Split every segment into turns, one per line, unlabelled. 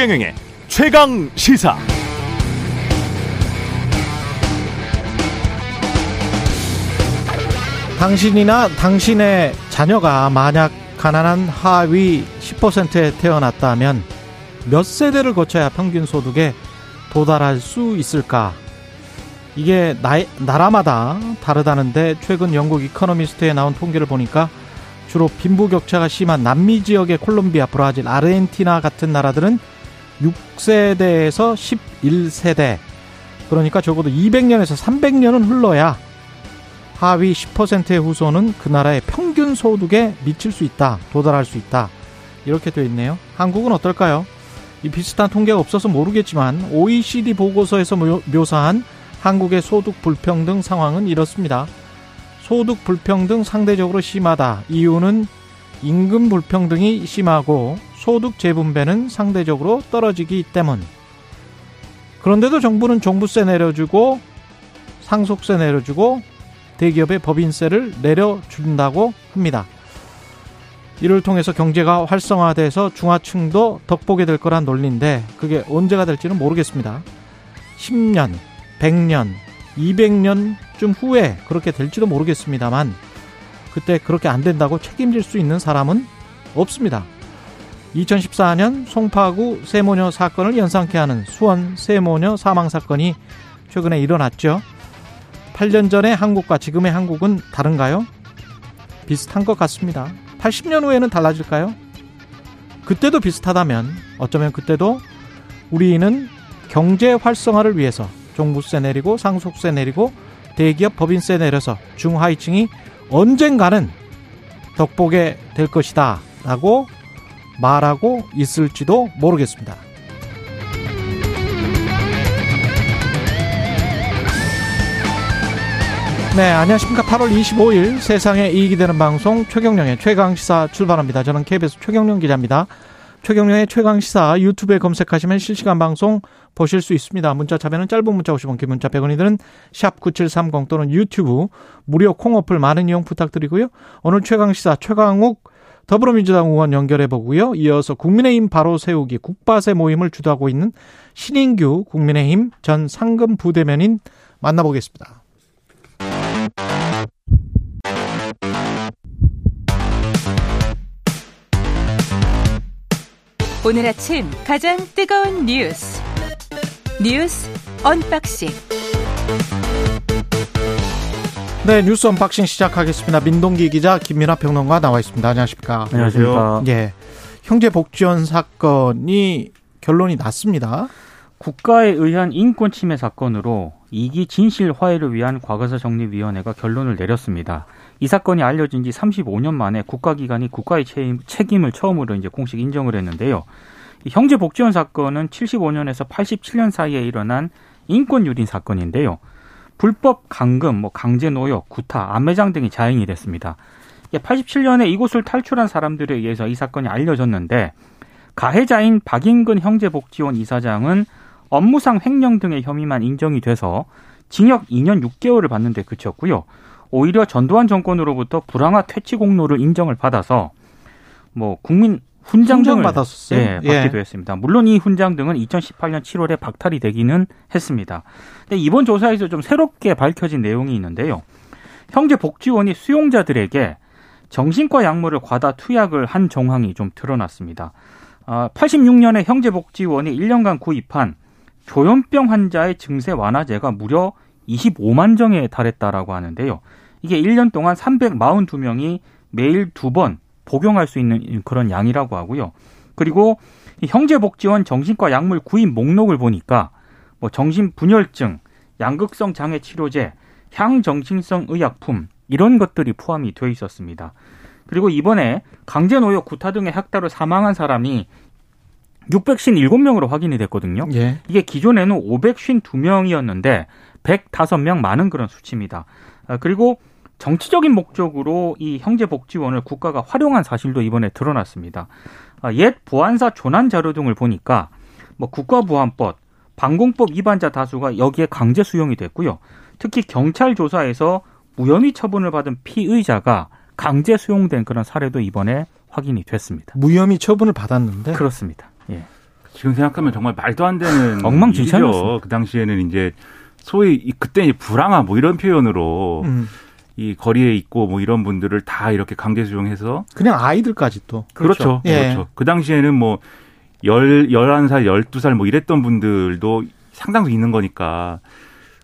최경영의 최강 시사.
당신이나 당신의 자녀가 만약 가난한 하위 10%에 태어났다면 몇 세대를 거쳐야 평균 소득에 도달할 수 있을까? 이게 나, 나라마다 다르다는데 최근 영국 이코노미스트에 나온 통계를 보니까 주로 빈부 격차가 심한 남미 지역의 콜롬비아, 브라질, 아르헨티나 같은 나라들은 6세대에서 11세대. 그러니까 적어도 200년에서 300년은 흘러야 하위 10%의 후손은 그 나라의 평균 소득에 미칠 수 있다. 도달할 수 있다. 이렇게 되어 있네요. 한국은 어떨까요? 이 비슷한 통계가 없어서 모르겠지만 OECD 보고서에서 묘사한 한국의 소득 불평등 상황은 이렇습니다. 소득 불평등 상대적으로 심하다. 이유는 임금 불평등이 심하고 소득 재분배는 상대적으로 떨어지기 때문. 그런데도 정부는 종부세 내려주고 상속세 내려주고 대기업의 법인세를 내려준다고 합니다. 이를 통해서 경제가 활성화돼서 중하층도 덕보게 될 거란 논리인데 그게 언제가 될지는 모르겠습니다. 10년, 100년, 200년쯤 후에 그렇게 될지도 모르겠습니다만 그때 그렇게 안 된다고 책임질 수 있는 사람은 없습니다. 2014년 송파구 세모녀 사건을 연상케 하는 수원 세모녀 사망 사건이 최근에 일어났죠. 8년 전의 한국과 지금의 한국은 다른가요? 비슷한 것 같습니다. 80년 후에는 달라질까요? 그때도 비슷하다면 어쩌면 그때도 우리는 경제 활성화를 위해서 종부세 내리고 상속세 내리고 대기업 법인세 내려서 중하위층이 언젠가는 덕보게 될 것이다 라고 말하고 있을지도 모르겠습니다. 네, 안녕하십니까. 8월 25일 세상에 이익이 되는 방송 최경령의 최강시사 출발합니다. 저는 KBS 최경령 기자입니다. 최경령의 최강시사 유튜브에 검색하시면 실시간 방송 보실 수 있습니다. 문자 참여는 짧은 문자 50원, 긴 문자 100원이 드는 샵9730 또는 유튜브 무료 콩 어플 많은 이용 부탁드리고요. 오늘 최강시사 최강욱 더불어민주당 의원 연결해 보고요. 이어서 국민의힘 바로 세우기 국바세 모임을 주도하고 있는 신인규 국민의힘 전 상금 부대면인 만나보겠습니다.
오늘 아침 가장 뜨거운 뉴스 뉴스 unboxing
네 뉴스 unboxing 시작하겠습니다. 민동기 기자 김민아 평론가 나와 있습니다. 안녕하십니까?
안녕하세요.
예, 형제 복지원 사건이 결론이 났습니다.
국가에 의한 인권 침해 사건으로 2기 진실 화해를 위한 과거사 정리위원회가 결론을 내렸습니다. 이 사건이 알려진 지 35년 만에 국가기관이 국가의 책임 을 처음으로 이제 공식 인정을 했는데요. 형제 복지원 사건은 75년에서 87년 사이에 일어난 인권 유린 사건인데요. 불법 강금, 뭐 강제 노역, 구타, 암매장 등이 자행이 됐습니다. 87년에 이곳을 탈출한 사람들에 의해서 이 사건이 알려졌는데 가해자인 박인근 형제복지원 이사장은 업무상 횡령 등의 혐의만 인정이 돼서 징역 2년 6개월을 받는데 그쳤고요. 오히려 전두환 정권으로부터 불황화 퇴치 공로를 인정을 받아서 뭐 국민 훈장 등을
받았었어요.
예, 받기도 예. 했습니다. 물론 이 훈장 등은 2018년 7월에 박탈이 되기는 했습니다. 근데 이번 조사에서 좀 새롭게 밝혀진 내용이 있는데요. 형제 복지원이 수용자들에게 정신과 약물을 과다 투약을 한 정황이 좀 드러났습니다. 86년에 아, 형제 복지원이 1년간 구입한 조현병 환자의 증세 완화제가 무려 25만 정에 달했다라고 하는데요. 이게 1년 동안 342명이 매일 두번 복용할 수 있는 그런 양이라고 하고요. 그리고 형제복지원 정신과 약물 구입 목록을 보니까 뭐 정신분열증, 양극성 장애 치료제, 향정신성 의약품 이런 것들이 포함이 되어 있었습니다. 그리고 이번에 강제 노역, 구타 등의 학대로 사망한 사람이 657명으로 확인이 됐거든요. 예. 이게 기존에는 552명이었는데 105명 많은 그런 수치입니다. 아, 그리고 정치적인 목적으로 이 형제복지원을 국가가 활용한 사실도 이번에 드러났습니다. 아, 옛 보안사 조난 자료 등을 보니까 뭐 국가보안법, 방공법 위반자 다수가 여기에 강제 수용이 됐고요. 특히 경찰 조사에서 무혐의 처분을 받은 피의자가 강제 수용된 그런 사례도 이번에 확인이 됐습니다.
무혐의 처분을 받았는데
그렇습니다. 예.
지금 생각하면 정말 말도 안 되는
엉망진창이었어.
그 당시에는 이제 소위 그때 이제 불황아 뭐 이런 표현으로
음.
이 거리에 있고 뭐 이런 분들을 다 이렇게 강제 수용해서
그냥 아이들까지 또.
그렇죠.
예.
그렇죠. 그 당시에는 뭐 열, 열한 살 열두 살 뭐 이랬던 분들도 상당수 있는 거니까.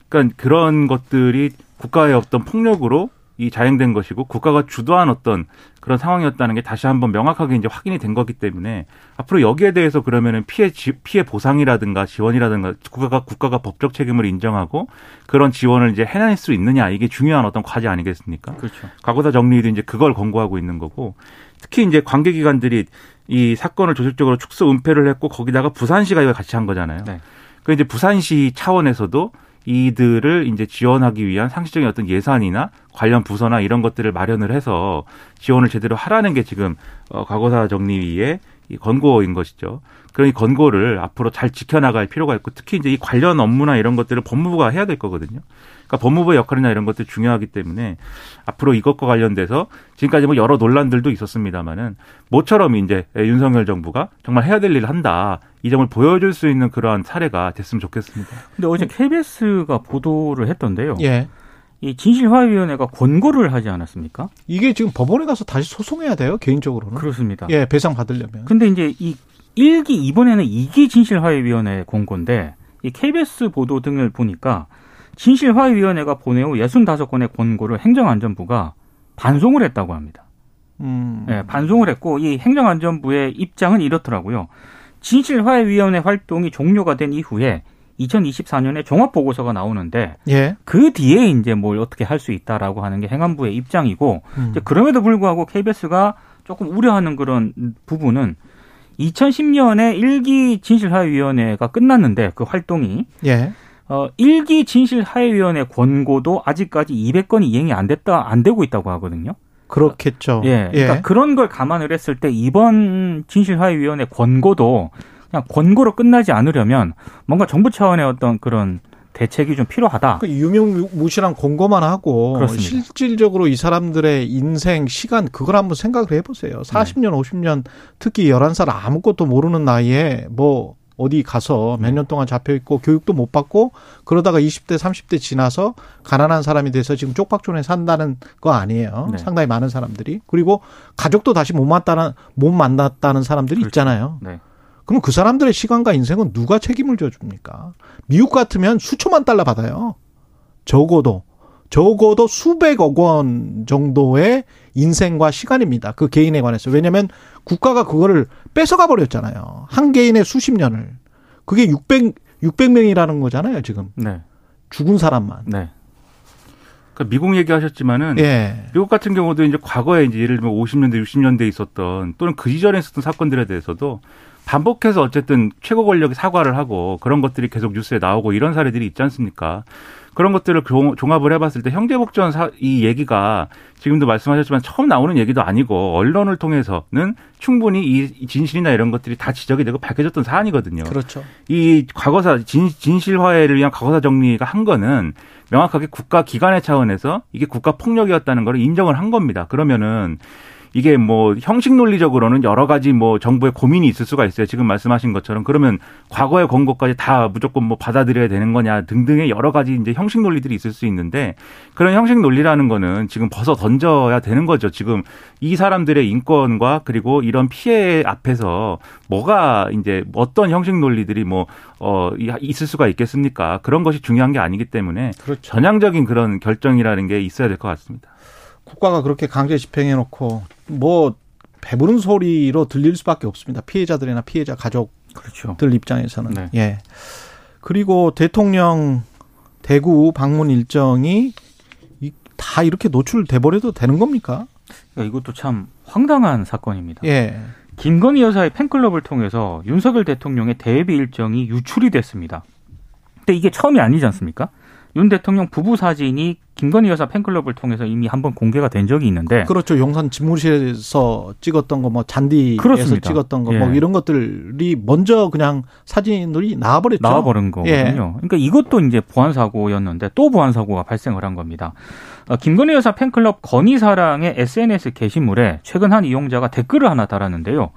그러니까 그런 것들이 국가의 어떤 폭력으로 이 자행된 것이고 국가가 주도한 어떤 그런 상황이었다는 게 다시 한번 명확하게 이제 확인이 된 거기 때문에 앞으로 여기에 대해서 그러면은 피해 지, 피해 보상이라든가 지원이라든가 국가가 국가가 법적 책임을 인정하고 그런 지원을 이제 해낼 수 있느냐 이게 중요한 어떤 과제 아니겠습니까?
그렇죠.
과거사 정리도 이제 그걸 권고하고 있는 거고 특히 이제 관계기관들이 이 사건을 조직적으로 축소 은폐를 했고 거기다가 부산시가 이걸 같이 한 거잖아요.
네.
그 이제 부산시 차원에서도 이들을 이제 지원하기 위한 상시적인 어떤 예산이나 관련 부서나 이런 것들을 마련을 해서 지원을 제대로 하라는 게 지금 어, 과거사 정리위의 이 권고인 것이죠. 그런 이 권고를 앞으로 잘 지켜나갈 필요가 있고 특히 이제 이 관련 업무나 이런 것들을 법무부가 해야 될 거거든요. 그러니까 법무부의 역할이나 이런 것들이 중요하기 때문에 앞으로 이것과 관련돼서 지금까지 뭐 여러 논란들도 있었습니다만은 모처럼 이제 윤석열 정부가 정말 해야 될 일을 한다. 이 점을 보여줄 수 있는 그러한 사례가 됐으면 좋겠습니다.
근데 어제 KBS가 보도를 했던데요.
예.
이 진실화위원회가 권고를 하지 않았습니까?
이게 지금 법원에 가서 다시 소송해야 돼요, 개인적으로는.
그렇습니다.
예, 배상 받으려면.
근데 이제 이 1기 이번에는 2기 진실화해위원회 공고인데 이 KBS 보도 등을 보니까 진실화해위원회가 보내후 65건의 권고를 행정안전부가 반송을 했다고 합니다.
음.
예, 반송을 했고 이 행정안전부의 입장은 이렇더라고요. 진실화해위원회 활동이 종료가 된 이후에 2024년에 종합 보고서가 나오는데
예.
그 뒤에 이제 뭘 어떻게 할 수 있다라고 하는 게 행안부의 입장이고
음.
그럼에도 불구하고 KBS가 조금 우려하는 그런 부분은 2010년에 1기 진실화해위원회가 끝났는데 그 활동이
예.
어 1기 진실화해위원회 권고도 아직까지 200건이 이행이 안 됐다 안 되고 있다고 하거든요.
그렇겠죠.
예. 그러니까 그런 걸 감안을 했을 때 이번 진실화해위원회 권고도 그냥 권고로 끝나지 않으려면 뭔가 정부 차원의 어떤 그런 대책이 좀 필요하다.
그 유명무실한 권고만 하고
그렇습니다.
실질적으로 이 사람들의 인생 시간 그걸 한번 생각을 해보세요. 40년, 50년 특히 11살 아무것도 모르는 나이에 뭐 어디 가서 몇 년 동안 잡혀 있고 교육도 못 받고 그러다가 20대, 30대 지나서 가난한 사람이 돼서 지금 쪽박촌에 산다는 거 아니에요.
네.
상당히 많은 사람들이 그리고 가족도 다시 못 만났다는 못 만났다는 사람들이
그렇죠.
있잖아요.
네.
그럼 그 사람들의 시간과 인생은 누가 책임을 져줍니까? 미국 같으면 수천만 달러 받아요. 적어도. 적어도 수백억 원 정도의 인생과 시간입니다. 그 개인에 관해서. 왜냐하면 국가가 그거를 뺏어가 버렸잖아요. 한 개인의 수십 년을. 그게 600, 600명이라는 거잖아요, 지금.
네.
죽은 사람만.
네.
그러니까 미국 얘기하셨지만은
예.
미국 같은 경우도 이제 과거에 이제 예를 들면 50년대, 60년대에 있었던 또는 그 이전에 있었던 사건들에 대해서도 반복해서 어쨌든 최고 권력이 사과를 하고 그런 것들이 계속 뉴스에 나오고 이런 사례들이 있지 않습니까? 그런 것들을 종- 종합을 해봤을 때 형제복전 사, 이 얘기가 지금도 말씀하셨지만 처음 나오는 얘기도 아니고 언론을 통해서는 충분히 이 진실이나 이런 것들이 다 지적이 되고 밝혀졌던 사안이거든요.
그렇죠.
이 과거사 진, 진실화해를 위한 과거사 정리가 한 거는 명확하게 국가 기관의 차원에서 이게 국가 폭력이었다는 걸 인정을 한 겁니다. 그러면은 이게 뭐 형식 논리적으로는 여러 가지 뭐 정부의 고민이 있을 수가 있어요. 지금 말씀하신 것처럼 그러면 과거의 권고까지 다 무조건 뭐 받아들여야 되는 거냐 등등의 여러 가지 이제 형식 논리들이 있을 수 있는데 그런 형식 논리라는 거는 지금 벗어 던져야 되는 거죠. 지금 이 사람들의 인권과 그리고 이런 피해 앞에서 뭐가 이제 어떤 형식 논리들이 뭐 어, 있을 수가 있겠습니까? 그런 것이 중요한 게 아니기 때문에
그렇죠.
전향적인 그런 결정이라는 게 있어야 될 것 같습니다.
국가가 그렇게 강제 집행해 놓고 뭐 배부른 소리로 들릴 수밖에 없습니다. 피해자들이나 피해자 가족
그렇죠.
들 입장에서는
네.
예 그리고 대통령 대구 방문 일정이 이- 다 이렇게 노출돼 버려도 되는 겁니까?
그러니까 이것도 참 황당한 사건입니다.
예
김건희 여사의 팬클럽을 통해서 윤석열 대통령의 대비 일정이 유출이 됐습니다. 근데 이게 처음이 아니지 않습니까? 윤 대통령 부부 사진이 김건희 여사 팬클럽을 통해서 이미 한번 공개가 된 적이 있는데
그렇죠 용산 집무실에서 찍었던 거 뭐 잔디에서
그렇습니다.
찍었던 거뭐
예.
이런 것들이 먼저 그냥 사진들이 나와버렸죠.
나와버린 거거든요.
예.
그러니까 이것도 이제 보안 사고였는데 또 보안 사고가 발생을 한 겁니다. 어, 김건희 여사 팬클럽 건희사랑의 SNS 게시물에 최근 한 이용자가 댓글을 하나 달았는데요.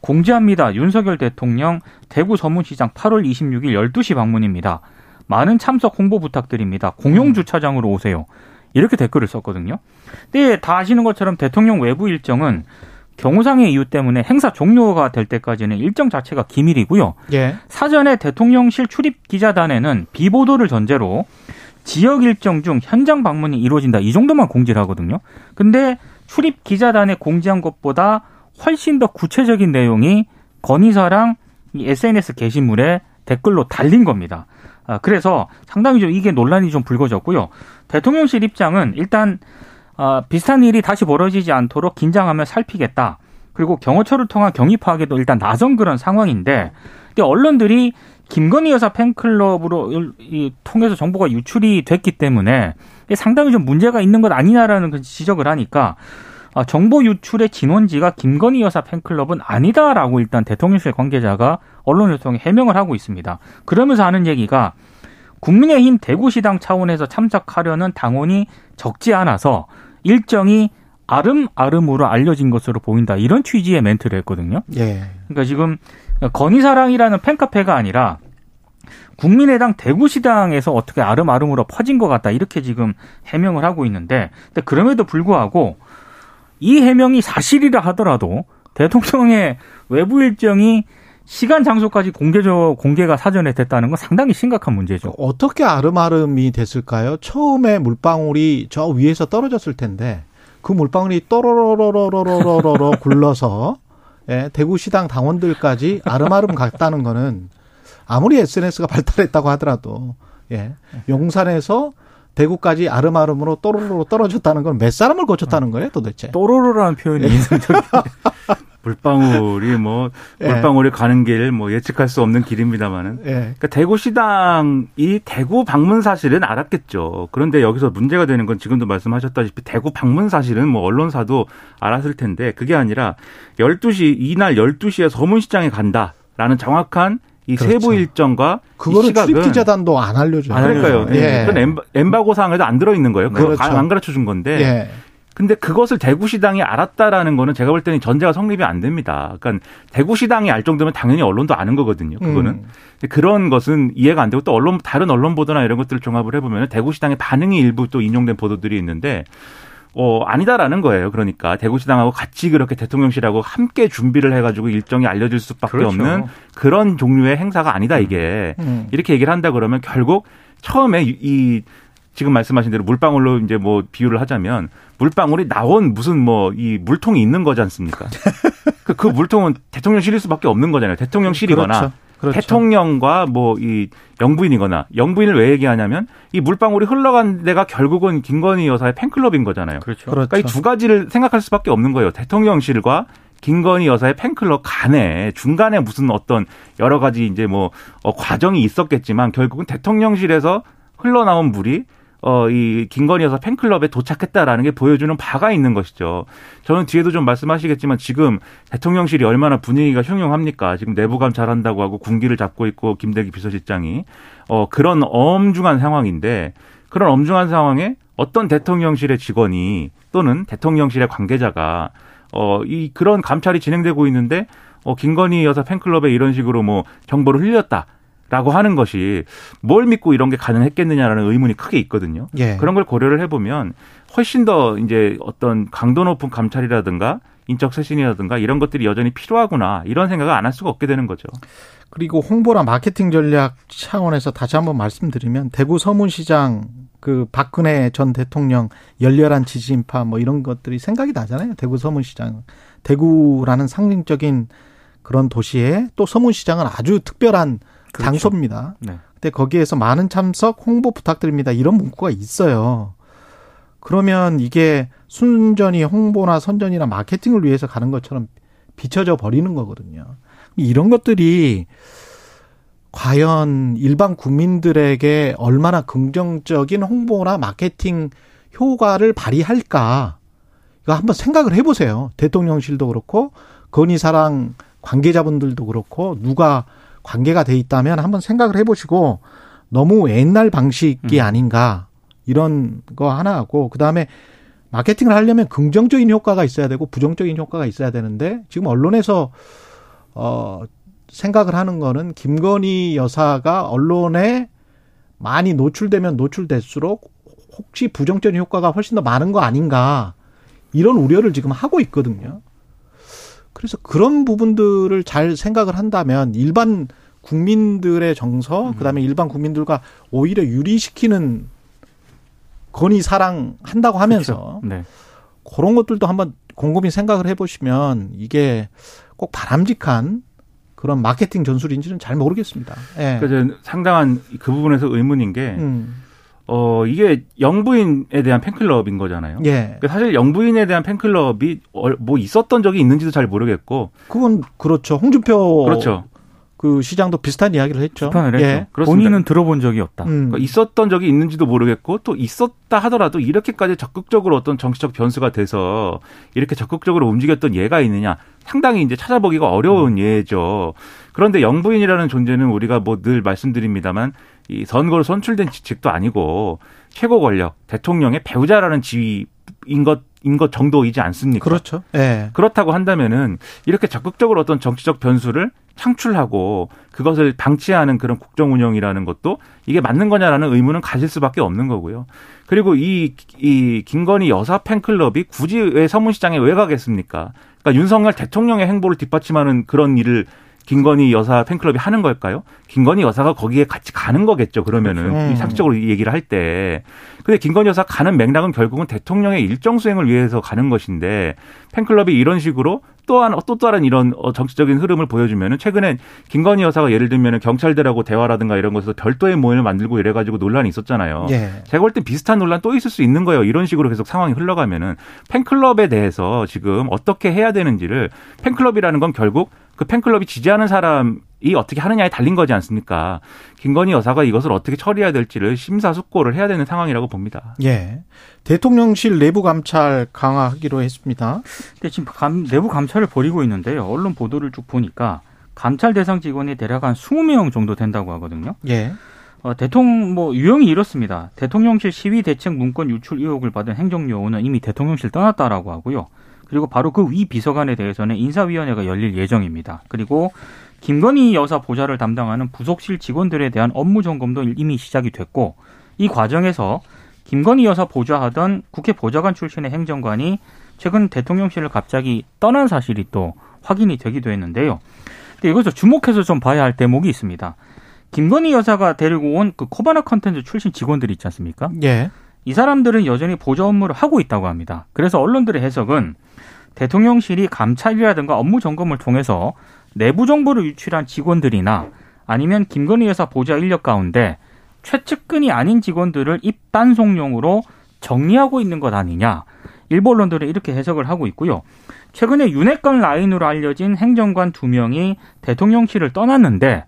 공지합니다. 윤석열 대통령 대구 서문시장 8월 26일 12시 방문입니다. 많은 참석 홍보 부탁드립니다. 공용 주차장으로 오세요. 이렇게 댓글을 썼거든요. 근데 다 아시는 것처럼 대통령 외부 일정은 경호상의 이유 때문에 행사 종료가 될 때까지는 일정 자체가 기밀이고요.
예.
사전에 대통령실 출입 기자단에는 비보도를 전제로 지역 일정 중 현장 방문이 이루어진다 이 정도만 공지를 하거든요. 근데 출입 기자단에 공지한 것보다 훨씬 더 구체적인 내용이 건의사랑 이 SNS 게시물에 댓글로 달린 겁니다. 아, 그래서 상당히 좀 이게 논란이 좀 불거졌고요. 대통령실 입장은 일단 아, 비슷한 일이 다시 벌어지지 않도록 긴장하며 살피겠다. 그리고 경호처를 통한 경위 파악에도 일단 나선 그런 상황인데, 근데 언론들이 김건희 여사 팬클럽으로 이, 통해서 정보가 유출이 됐기 때문에 상당히 좀 문제가 있는 것 아니냐라는 그 지적을 하니까 아, 정보 유출의 진원지가 김건희 여사 팬클럽은 아니다라고 일단 대통령실 관계자가 언론을 통해 해명을 하고 있습니다. 그러면서 하는 얘기가 국민의힘 대구시당 차원에서 참석하려는 당원이 적지 않아서 일정이 아름아름으로 알려진 것으로 보인다. 이런 취지의 멘트를 했거든요.
예.
그러니까 지금 건희사랑이라는 팬카페가 아니라 국민의당 대구시당에서 어떻게 아름아름으로 퍼진 것 같다. 이렇게 지금 해명을 하고 있는데, 근데 그럼에도 불구하고 이 해명이 사실이라 하더라도 대통령의 외부 일정이 시간 장소까지 공개적 공개가 사전에 됐다는 건 상당히 심각한 문제죠.
어떻게 아름아름이 됐을까요? 처음에 물방울이 저 위에서 떨어졌을 텐데 그 물방울이 또로로로로로로로 굴러서 예, 대구시당 당원들까지 아름아름 갔다는 거는 아무리 SNS가 발달했다고 하더라도 예, 용산에서 대구까지 아름아름으로 또로로 떨어졌다는 건 몇 사람을 거쳤다는 거예요, 도대체?
또로로라는 표현이 인상적이에요.
물방울이 뭐
예.
물방울이 가는 길 뭐 예측할 수 없는 길입니다만은
예.
그러니까 대구 시당이 대구 방문 사실은 알았겠죠. 그런데 여기서 문제가 되는 건 지금도 말씀하셨다시피 대구 방문 사실은 뭐 언론사도 알았을 텐데 그게 아니라 12시 이날 12시에 서문시장에 간다라는 정확한 이
그렇죠.
세부 일정과 이
그거는
시각은
출입 기자단도 안 알려줘요.
안
그러니까요.
알려줘요.
예.
그건 엠바, 엠바고 사항에도 안 들어 있는 거예요. 그거
그렇죠.
안 가르쳐 준 건데.
예.
근데 그것을 대구시당이 알았다라는 거는 제가 볼 때는 전제가 성립이 안 됩니다. 그러니까 대구시당이 알 정도면 당연히 언론도 아는 거거든요. 그거는.
음.
그런 것은 이해가 안 되고 또 언론 다른 언론 보도나 이런 것들을 종합을 해보면 대구시당의 반응이 일부 또 인용된 보도들이 있는데 어 아니다라는 거예요. 그러니까 대구시당하고 같이 그렇게 대통령실하고 함께 준비를 해가지고 일정이 알려질 수밖에
그렇죠.
없는 그런 종류의 행사가 아니다 이게
음.
이렇게 얘기를 한다 그러면 결국 처음에 이- 이 지금 말씀하신 대로 물방울로 이제 뭐 비유를 하자면 물방울이 나온 무슨 뭐 이 물통이 있는 거지 않습니까? 그, 그 물통은 대통령실일 수밖에 없는 거잖아요. 대통령실이거나
그렇죠. 그렇죠.
대통령과 뭐 이 영부인이거나 영부인을 왜 얘기하냐면 이 물방울이 흘러간 데가 결국은 김건희 여사의 팬클럽인 거잖아요.
그렇죠.
그렇죠.
그러니까 이 두 가지를 생각할 수밖에 없는 거예요. 대통령실과 김건희 여사의 팬클럽 간에 중간에 무슨 어떤 여러 가지 이제 뭐 어, 과정이 있었겠지만 결국은 대통령실에서 흘러나온 물이 어, 이 김건희 여사 팬클럽에 도착했다라는 게 보여주는 바가 있는 것이죠. 저는 뒤에도 좀 말씀하시겠지만 지금 대통령실이 얼마나 분위기가 흉흉합니까? 지금 내부감 잘한다고 하고 군기를 잡고 있고 김대기 비서실장이 어, 그런 엄중한 상황인데 그런 엄중한 상황에 어떤 대통령실의 직원이 또는 대통령실의 관계자가 어, 이 그런 감찰이 진행되고 있는데 어, 김건희 여사 팬클럽에 이런 식으로 뭐 정보를 흘렸다. 라고 하는 것이 뭘 믿고 이런 게 가능했겠느냐라는 의문이 크게 있거든요.
예.
그런 걸 고려를 해보면 훨씬 더 이제 어떤 강도 높은 감찰이라든가 인적 쇄신이라든가 이런 것들이 여전히 필요하구나 이런 생각을 안 할 수가 없게 되는 거죠.
그리고 홍보나 마케팅 전략 차원에서 다시 한번 말씀드리면 대구 서문시장 그 박근혜 전 대통령 열렬한 지지 인파 뭐 이런 것들이 생각이 나잖아요. 대구 서문시장. 대구라는 상징적인 그런 도시에 또 서문시장은 아주 특별한
그렇죠.
장소입니다.
네.
근데 거기에서 많은 참석 홍보 부탁드립니다. 이런 문구가 있어요. 그러면 이게 순전히 홍보나 선전이나 마케팅을 위해서 가는 것처럼 비춰져 버리는 거거든요. 이런 것들이 과연 일반 국민들에게 얼마나 긍정적인 홍보나 마케팅 효과를 발휘할까? 이거 한번 생각을 해보세요. 대통령실도 그렇고 건의사랑 관계자분들도 그렇고 누가 관계가 돼 있다면 한번 생각을 해보시고 너무 옛날 방식이
음.
아닌가 이런 거 하나 하고 그 다음에 마케팅을 하려면 긍정적인 효과가 있어야 되고 부정적인 효과가 있어야 되는데 지금 언론에서 어 생각을 하는 거는 김건희 여사가 언론에 많이 노출되면 노출될수록 혹시 부정적인 효과가 훨씬 더 많은 거 아닌가 이런 우려를 지금 하고 있거든요. 그래서 그런 부분들을 잘 생각을 한다면 일반 국민들의 정서, 음. 그다음에 일반 국민들과 오히려 유리시키는 건의 사랑 한다고 하면서 그렇죠. 네. 그런 것들도 한번 곰곰이 생각을 해보시면 이게 꼭 바람직한 그런 마케팅 전술인지는 잘 모르겠습니다.
예. 그래서 상당한 그 부분에서 의문인 게 음. 어, 이게 영부인에 대한 팬클럽인 거잖아요. 예. 그러니까 사실 영부인에 대한 팬클럽이 뭐 있었던 적이 있는지도 잘 모르겠고.
그건 그렇죠. 홍준표. 그렇죠. 그 시장도 비슷한 이야기를 했죠.
했죠. 예. 본인은 들어본 적이 없다. 음.
그러니까 있었던 적이 있는지도 모르겠고 또 있었다 하더라도 이렇게까지 적극적으로 어떤 정치적 변수가 돼서 이렇게 적극적으로 움직였던 예가 있느냐 상당히 이제 찾아보기가 어려운 음. 예죠. 그런데 영부인이라는 존재는 우리가 뭐 늘 말씀드립니다만 이 선거로 선출된 직책도 아니고 최고 권력 대통령의 배우자라는 지위인 것. 인것 정도이지 않습니까?
그렇죠. 예.
그렇다고 한다면은 이렇게 적극적으로 어떤 정치적 변수를 창출하고 그것을 방치하는 그런 국정 운영이라는 것도 이게 맞는 거냐라는 의문은 가질 수밖에 없는 거고요. 그리고 이, 이 김건희 여사 팬클럽이 굳이 왜 서문시장에 왜 가겠습니까? 그러니까 윤석열 대통령의 행보를 뒷받침하는 그런 일을 김건희 여사 팬클럽이 하는 걸까요? 김건희 여사가 거기에 같이 가는 거겠죠. 그러면은 그렇죠. 상식적으로 얘기를 할 때. 근데 김건희 여사 가는 맥락은 결국은 대통령의 일정 수행을 위해서 가는 것인데 팬클럽이 이런 식으로 또한 또 다른 이런 어, 정치적인 흐름을 보여주면은 최근에 김건희 여사가 예를 들면은 경찰들하고 대화라든가 이런 것에서 별도의 모임을 만들고 이래가지고 논란이 있었잖아요. 예. 제가 볼 때 비슷한 논란 또 있을 수 있는 거예요. 이런 식으로 계속 상황이 흘러가면은 팬클럽에 대해서 지금 어떻게 해야 되는지를 팬클럽이라는 건 결국 그 팬클럽이 지지하는 사람이 어떻게 하느냐에 달린 거지 않습니까? 김건희 여사가 이것을 어떻게 처리해야 될지를 심사숙고를 해야 되는 상황이라고 봅니다.
예. 대통령실 내부 감찰 강화하기로 했습니다.
근데 지금 감, 내부 감찰을 벌이고 있는데요. 언론 보도를 쭉 보니까 감찰 대상 직원이 대략 한 20명 정도 된다고 하거든요. 예. 어, 대통령 뭐 유형이 이렇습니다. 대통령실 시위 대책 문건 유출 의혹을 받은 행정요원은 이미 대통령실 떠났다라고 하고요. 그리고 바로 그 위 비서관에 대해서는 인사위원회가 열릴 예정입니다. 그리고 김건희 여사 보좌를 담당하는 부속실 직원들에 대한 업무 점검도 이미 시작이 됐고 이 과정에서 김건희 여사 보좌하던 국회 보좌관 출신의 행정관이 최근 대통령실을 갑자기 떠난 사실이 또 확인이 되기도 했는데요. 근데 이것을 주목해서 좀 봐야 할 대목이 있습니다. 김건희 여사가 데리고 온 그 코바나 컨텐츠 출신 직원들이 있지 않습니까? 예. 이 사람들은 여전히 보좌 업무를 하고 있다고 합니다. 그래서 언론들의 해석은 대통령실이 감찰이라든가 업무 점검을 통해서 내부 정보를 유출한 직원들이나 아니면 김건희 여사 보좌 인력 가운데 최측근이 아닌 직원들을 입단속용으로 정리하고 있는 것 아니냐. 일부 언론들은 이렇게 해석을 하고 있고요. 최근에 윤핵관 라인으로 알려진 행정관 두 명이 대통령실을 떠났는데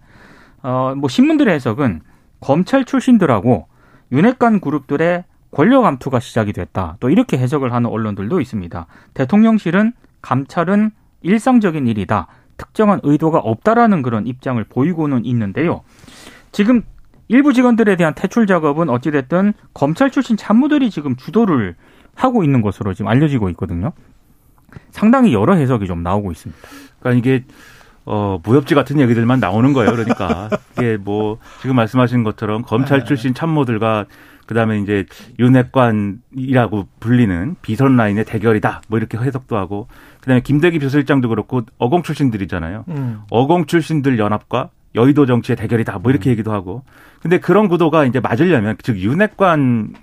어, 뭐 신문들의 해석은 검찰 출신들하고 윤핵관 그룹들의 권력 감투가 시작이 됐다. 또 이렇게 해석을 하는 언론들도 있습니다. 대통령실은 감찰은 일상적인 일이다. 특정한 의도가 없다라는 그런 입장을 보이고는 있는데요. 지금 일부 직원들에 대한 퇴출 작업은 어찌됐든 검찰 출신 참모들이 지금 주도를 하고 있는 것으로 지금 알려지고 있거든요. 상당히 여러 해석이 좀 나오고 있습니다.
그러니까 이게 어, 무협지 같은 얘기들만 나오는 거예요. 그러니까 이게 뭐 지금 말씀하신 것처럼 검찰 네. 출신 참모들과 그다음에 이제 윤핵관이라고 불리는 비선 라인의 대결이다. 뭐 이렇게 해석도 하고 그다음에 김대기 비서실장도 그렇고 어공 출신들이잖아요. 음. 어공 출신들 연합과 여의도 정치의 대결이다. 뭐 이렇게 음. 얘기도 하고. 근데 그런 구도가 이제 맞으려면 즉 윤핵관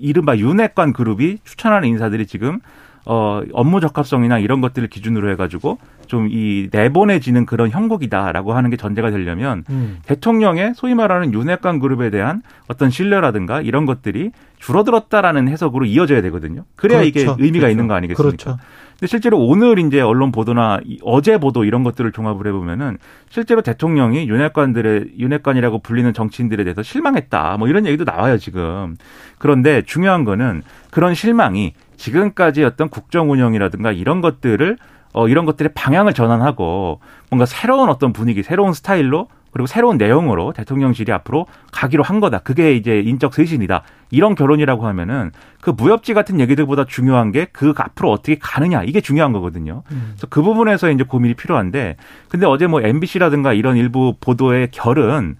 이른바 윤핵관 그룹이 추천하는 인사들이 지금 어, 업무 적합성이나 이런 것들을 기준으로 해가지고 좀 이 내보내지는 그런 형국이다라고 하는 게 전제가 되려면 음. 대통령의 소위 말하는 윤핵관 그룹에 대한 어떤 신뢰라든가 이런 것들이 줄어들었다라는 해석으로 이어져야 되거든요. 그래야 그렇죠. 이게 의미가 그렇죠. 있는 거 아니겠습니까? 그렇죠. 근데 실제로 오늘 이제 언론 보도나 어제 보도 이런 것들을 종합을 해보면은 실제로 대통령이 윤핵관들의 윤핵관이라고 불리는 정치인들에 대해서 실망했다. 뭐 이런 얘기도 나와요 지금. 그런데 중요한 거는 그런 실망이 지금까지 어떤 국정 운영이라든가 이런 것들을 어 이런 것들의 방향을 전환하고 뭔가 새로운 어떤 분위기, 새로운 스타일로 그리고 새로운 내용으로 대통령실이 앞으로 가기로 한 거다. 그게 이제 인적 쇄신이다. 이런 결론이라고 하면은 그 무협지 같은 얘기들보다 중요한 게 그 앞으로 어떻게 가느냐 이게 중요한 거거든요.
음.
그래서 그 부분에서 이제 고민이 필요한데 근데 어제 뭐 MBC라든가 이런 일부 보도의 결은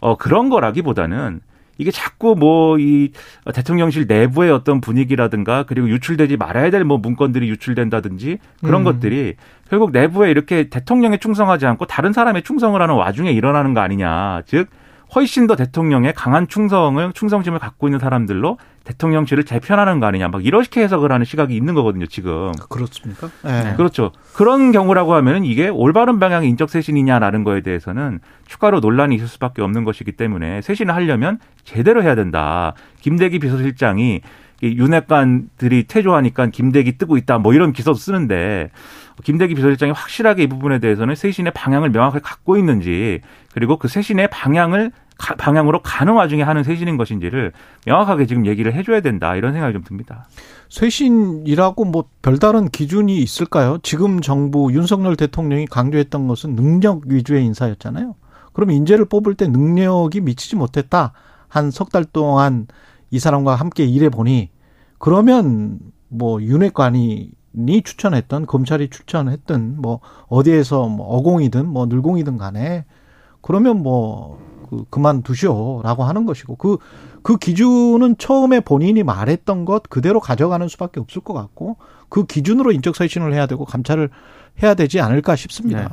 어 그런 거라기보다는 이게 자꾸 뭐 이 대통령실 내부의 어떤 분위기라든가 그리고 유출되지 말아야 될 뭐 문건들이 유출된다든지 그런
음.
것들이 결국 내부에 이렇게 대통령에 충성하지 않고 다른 사람에 충성을 하는 와중에 일어나는 거 아니냐. 즉 훨씬 더 대통령의 강한 충성을 충성심을 갖고 있는 사람들로 대통령실을 재편하는 거 아니냐. 막 이렇게 해석을 하는 시각이 있는 거거든요, 지금.
그렇습니까? 네.
그렇죠. 그런 경우라고 하면은 이게 올바른 방향의 인적 쇄신이냐라는 거에 대해서는 추가로 논란이 있을 수밖에 없는 것이기 때문에 쇄신을 하려면 제대로 해야 된다. 김대기 비서실장이 이 윤핵관들이 퇴조하니까 김대기 뜨고 있다. 뭐 이런 기사도 쓰는데 김대기 비서실장이 확실하게 이 부분에 대해서는 쇄신의 방향을 명확하게 갖고 있는지 그리고 그 쇄신의 방향을 가- 방향으로 가는 와중에 하는 쇄신인 것인지를 명확하게 지금 얘기를 해줘야 된다 이런 생각이 좀 듭니다.
쇄신이라고 뭐 별다른 기준이 있을까요? 지금 정부 윤석열 대통령이 강조했던 것은 능력 위주의 인사였잖아요. 그럼 인재를 뽑을 때 능력이 미치지 못했다. 한 석 달 동안 이 사람과 함께 일해 보니 그러면 뭐 윤핵관이 니 추천했던 검찰이 추천했던 뭐 어디에서 뭐 어공이든 뭐 늘공이든 간에 그러면 뭐 그, 그만두시오라고 하는 것이고 그, 그 기준은 처음에 본인이 말했던 것 그대로 가져가는 수밖에 없을 것 같고 그 기준으로 인적 쇄신을 해야 되고 감찰을 해야 되지 않을까 싶습니다.
네.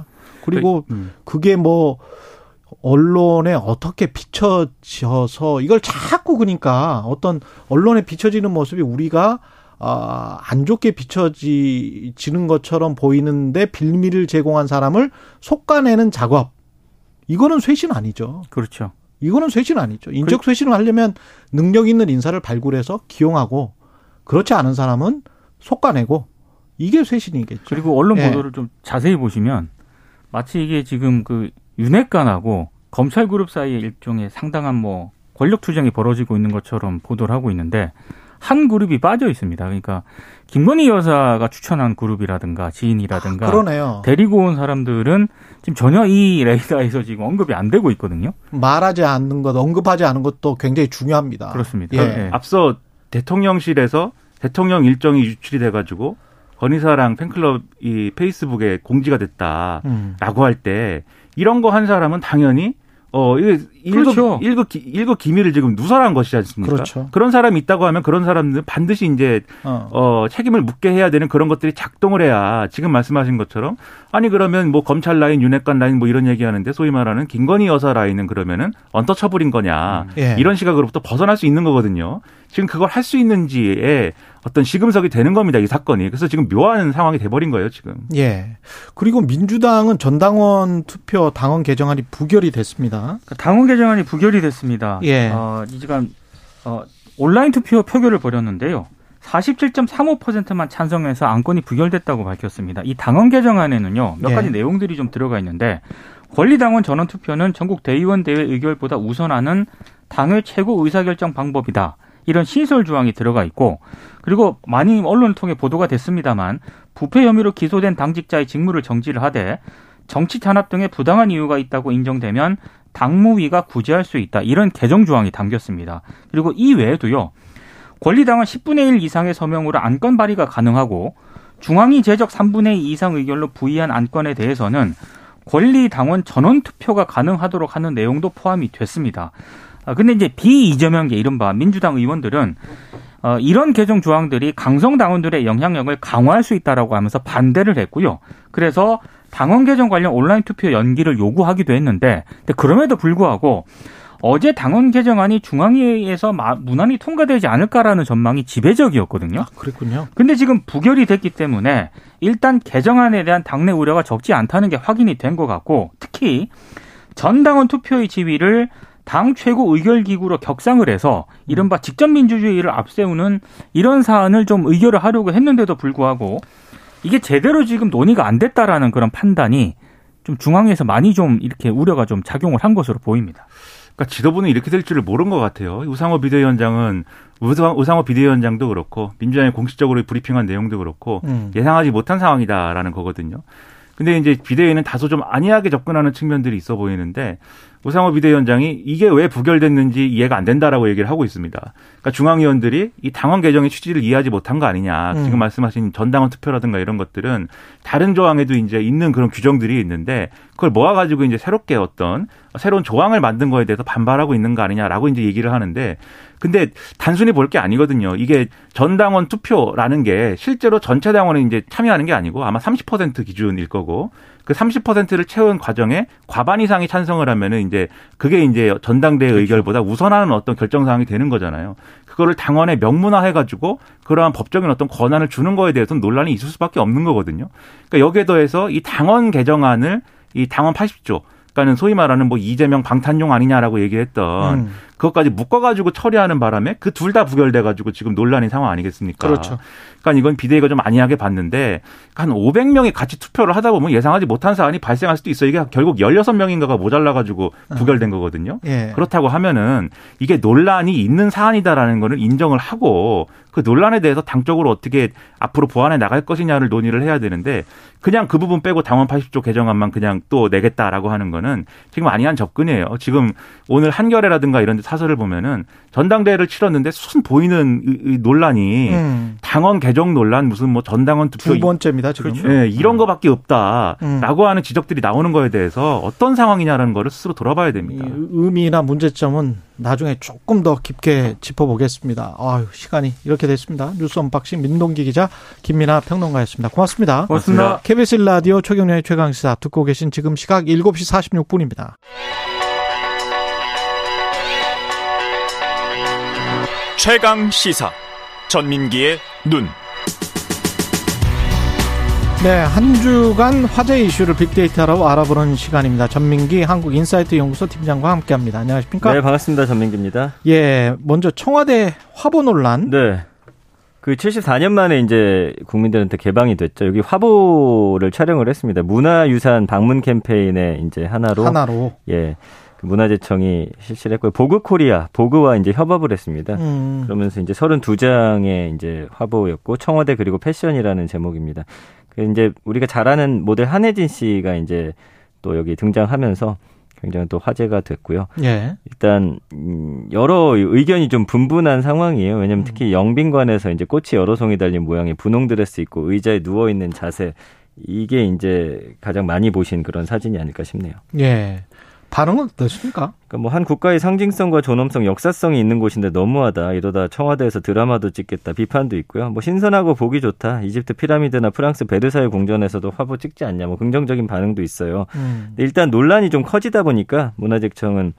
그리고
음.
그게 뭐 언론에 어떻게 비춰져서 이걸 자꾸 그러니까 어떤 언론에 비춰지는 모습이 우리가 아, 안 좋게 비춰지는 것처럼 보이는데 빌미를 제공한 사람을 속아내는 작업. 이거는 쇄신 아니죠.
그렇죠.
이거는 쇄신 아니죠. 인적 쇄신을 하려면 능력 있는 인사를 발굴해서 기용하고 그렇지 않은 사람은 속아내고 이게 쇄신이겠죠.
그리고 언론
예.
보도를 좀 자세히 보시면 마치 이게 지금 그 윤핵관하고 검찰 그룹 사이에 일종의 상당한 뭐 권력 투쟁이 벌어지고 있는 것처럼 보도를 하고 있는데 한 그룹이 빠져 있습니다. 그러니까 김건희 여사가 추천한 그룹이라든가 지인이라든가
그러네요.
데리고 온 사람들은 지금 전혀 이 레이더에서 지금 언급이 안 되고 있거든요.
말하지 않는 것, 언급하지 않은 것도 굉장히 중요합니다.
그렇습니다.
예.
예.
앞서 대통령실에서 대통령 일정이 유출이 돼가지고 건희사랑 팬클럽 이 페이스북에 공지가 됐다라고
음.
할때 이런 거 한 사람은 당연히 어 이게
그렇죠.
일급 일급 기- 일급 기밀을 지금 누설한 것이지 않습니까?
그렇죠.
런 사람이 있다고 하면 그런 사람들은 반드시 이제
어.
어, 책임을 묻게 해야 되는 그런 것들이 작동을 해야 지금 말씀하신 것처럼 아니 그러면 뭐 검찰 라인, 윤핵관 라인 뭐 이런 얘기하는데 소위 말하는 김건희 여사 라인은 그러면은 언터처블인 거냐
예.
이런 시각으로부터 벗어날 수 있는 거거든요. 지금 그걸 할 수 있는지에 어떤 시금석이 되는 겁니다 이 사건이. 그래서 지금 묘한 상황이 돼버린 거예요 지금.
예. 그리고 민주당은 전당원 투표 당원 개정안이 부결이 됐습니다.
그러니까 당원 개 정안이 부결이 됐습니다.
예.
어, 이 시간 어, 온라인 투표 표결을 벌였는데요. 47.35%만 찬성해서 안건이 부결됐다고 밝혔습니다. 이 당원 개정안에는요 몇
예.
가지 내용들이 좀 들어가 있는데 권리당원 전원 투표는 전국 대의원 대회 의결보다 우선하는 당의 최고 의사결정 방법이다. 이런 신설 조항이 들어가 있고 그리고 많이 언론을 통해 보도가 됐습니다만 부패 혐의로 기소된 당직자의 직무를 정지를 하되 정치 탄압 등의 부당한 이유가 있다고 인정되면 당무위가 구제할 수 있다. 이런 개정 조항이 담겼습니다. 그리고 이 외에도요. 권리당원 10분의 1 이상의 서명으로 안건 발의가 가능하고 중앙위 제적 3분의 2 이상 의결로 부의한 안건에 대해서는 권리당원 전원 투표가 가능하도록 하는 내용도 포함이 됐습니다. 아, 근데 이제 비이재명계 이른바 민주당 의원들은 어, 이런 개정 조항들이 강성 당원들의 영향력을 강화할 수 있다라고 하면서 반대를 했고요. 그래서 당원 개정 관련 온라인 투표 연기를 요구하기도 했는데, 그럼에도 불구하고 어제 당원 개정안이 중앙위에서 마- 무난히 통과되지 않을까라는 전망이 지배적이었거든요.
아, 그랬군요.
근데 지금 부결이 됐기 때문에 일단 개정안에 대한 당내 우려가 적지 않다는 게 확인이 된 것 같고 특히 전당원 투표의 지위를 당 최고 의결 기구로 격상을 해서 이른바 직접 민주주의를 앞세우는 이런 사안을 좀 의결을 하려고 했는데도 불구하고 이게 제대로 지금 논의가 안 됐다라는 그런 판단이 좀 중앙에서 많이 좀 이렇게 우려가 좀 작용을 한 것으로 보입니다.
그러니까 지도부는 이렇게 될 줄을 모른 것 같아요. 우상호 비대위원장은 우상- 우상호 비대위원장도 그렇고 민주당이 공식적으로 브리핑한 내용도 그렇고
음.
예상하지 못한 상황이다라는 거거든요. 근데 이제 비대위는 다소 좀 안이하게 접근하는 측면들이 있어 보이는데 우상호 비대위원장이 이게 왜 부결됐는지 이해가 안 된다라고 얘기를 하고 있습니다. 그러니까 중앙위원들이 이 당원 개정의 취지를 이해하지 못한 거 아니냐.
음.
지금 말씀하신 전당원 투표라든가 이런 것들은 다른 조항에도 이제 있는 그런 규정들이 있는데 그걸 모아가지고 이제 새롭게 어떤 새로운 조항을 만든 거에 대해서 반발하고 있는 거 아니냐라고 이제 얘기를 하는데 근데 단순히 볼 게 아니거든요. 이게 전당원 투표라는 게 실제로 전체 당원에 이제 참여하는 게 아니고 아마 30% 기준일 거고 그 30%를 채운 과정에 과반 이상이 찬성을 하면은 이제 그게 이제 전당대회 의결보다 우선하는 어떤 결정 사항이 되는 거잖아요. 그거를 당원에 명문화해 가지고 그러한 법적인 어떤 권한을 주는 거에 대해서는 논란이 있을 수밖에 없는 거거든요. 그러니까 여기에 더해서 이 당원 개정안을 이 당원 80조 그러니까는 소위 말하는 뭐 이재명 방탄용 아니냐라고 얘기했던
음.
그것까지 묶어가지고 처리하는 바람에 그 둘 다 부결돼가지고 지금 논란인 상황 아니겠습니까?
그렇죠.
그러니까 이건 비대위가 좀 안이하게 봤는데 한 500명이 같이 투표를 하다 보면 예상하지 못한 사안이 발생할 수도 있어요. 이게 결국 16명인가가 모자라가지고 부결된 거거든요.
예.
그렇다고 하면은 이게 논란이 있는 사안이다라는 거를 인정을 하고 그 논란에 대해서 당적으로 어떻게 앞으로 보완해 나갈 것이냐를 논의를 해야 되는데 그냥 그 부분 빼고 당원 80조 개정안만 그냥 또 내겠다라고 하는 거는 지금 안이한 접근이에요. 지금 오늘 한겨레라든가 이런 데 사설을 보면은 전당대회를 치렀는데 순 보이는 이- 논란이
음.
당원 개정 논란 무슨 뭐 전당원 투표
두 번째입니다, 지금.
예, 이런 거밖에 없다라고
음.
하는 지적들이 나오는 거에 대해서 어떤 상황이냐라는 거를 스스로 돌아봐야
이
됩니다.
의미나 문제점은 나중에 조금 더 깊게 짚어보겠습니다. 아유, 시간이 이렇게 됐습니다. 뉴스 unboxing 민동기 기자, 김민아 평론가였습니다. 고맙습니다.
고맙습니다.
KBS 라디오 최경영의 최강시사 듣고 계신 지금 시각 7시 46분입니다.
최강 시사 전민기의 눈.
네, 한 주간 화제 이슈를 빅데이터로 알아보는 시간입니다. 전민기 한국인사이트 연구소 팀장과 함께합니다. 안녕하십니까?
네, 반갑습니다. 전민기입니다.
예, 먼저 청와대 화보 논란.
네. 그 74년 만에 이제 국민들한테 개방이 됐죠. 여기 화보를 촬영을 했습니다. 문화유산 방문 캠페인의 이제 하나로.
하나로.
예. 그 문화재청이 실시를 했고요. 보그 코리아, 보그와 이제 협업을 했습니다.
음,
그러면서 이제 32장의 이제 화보였고 청와대 그리고 패션이라는 제목입니다. 그 이제 우리가 잘 아는 모델 한혜진 씨가 이제 또 여기 등장하면서 굉장히 또 화제가 됐고요.
예.
일단 음, 여러 의견이 좀 분분한 상황이에요. 왜냐하면
음.
특히 영빈관에서 이제 꽃이 여러 송이 달린 모양의 분홍 드레스 입고 의자에 누워 있는 자세 이게 이제 가장 많이 보신 그런 사진이 아닐까 싶네요.
예. 반응은 어떻습니까?
그러니까 뭐 한 국가의 상징성과 존엄성, 역사성이 있는 곳인데 너무하다. 이러다 청와대에서 드라마도 찍겠다. 비판도 있고요. 뭐 신선하고 보기 좋다. 이집트 피라미드나 프랑스 베르사유 궁전에서도 화보 찍지 않냐. 뭐 긍정적인 반응도 있어요.
음.
일단 논란이 좀 커지다 보니까 문화재청은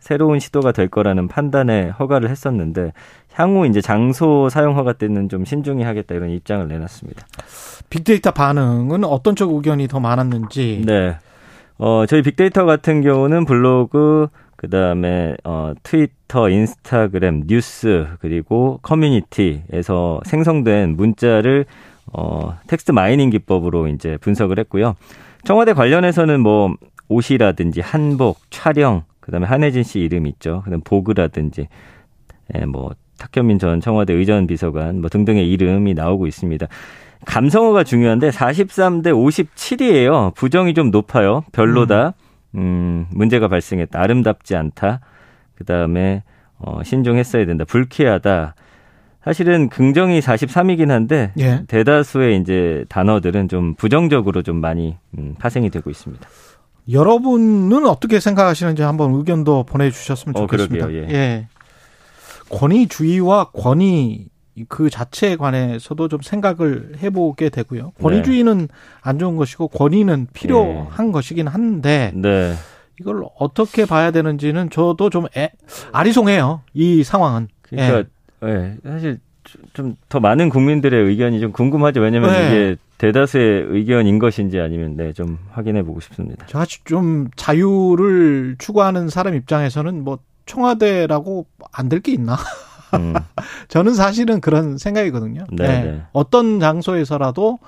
새로운 시도가 될 거라는 판단에 허가를 했었는데 향후 이제 장소 사용 허가 때는 좀 신중히 하겠다 이런 입장을 내놨습니다.
빅데이터 반응은 어떤 쪽 의견이 더 많았는지.
네. 어, 저희 빅데이터 같은 경우는 블로그, 그 다음에, 어, 트위터, 인스타그램, 뉴스, 그리고 커뮤니티에서 생성된 문자를, 어, text mining 기법으로 이제 분석을 했고요. 청와대 관련해서는 뭐, 옷이라든지 한복, 촬영, 그 다음에 한혜진 씨 이름 있죠. 그 다음 보그라든지, 예, 뭐, 탁현민 전 청와대 의전 비서관, 뭐 등등의 이름이 나오고 있습니다. 감성어가 중요한데 43대 57이에요. 부정이 좀 높아요. 별로다. 음, 문제가 발생했다. 아름답지 않다. 그다음에 어, 신중했어야 된다. 불쾌하다. 사실은 긍정이 43이긴 한데
예.
대다수의 이제 단어들은 좀 부정적으로 좀 많이 음, 파생이 되고 있습니다.
여러분은 어떻게 생각하시는지 한번 의견도 보내주셨으면
어,
좋겠습니다.
그러게요. 예.
예. 권위주의와 권위 그 자체에 관해서도 좀 생각을 해보게 되고요. 권위주의는 안 좋은 것이고 권위는 필요한 것이긴 한데
네.
이걸 어떻게 봐야 되는지는 저도 좀 애, 아리송해요. 이 상황은.
그러니까 예, 사실 좀 더 많은 국민들의 의견이 좀 궁금하죠. 왜냐면
네.
이게 대다수의 의견인 것인지 아니면 네, 좀 확인해 보고 싶습니다.
제가 좀 자유를 추구하는 사람 입장에서는 뭐 청와대라고 안 될 게 있나?
음,
저는 사실은 그런 생각이거든요.
네, 네.
어떤 장소에서라도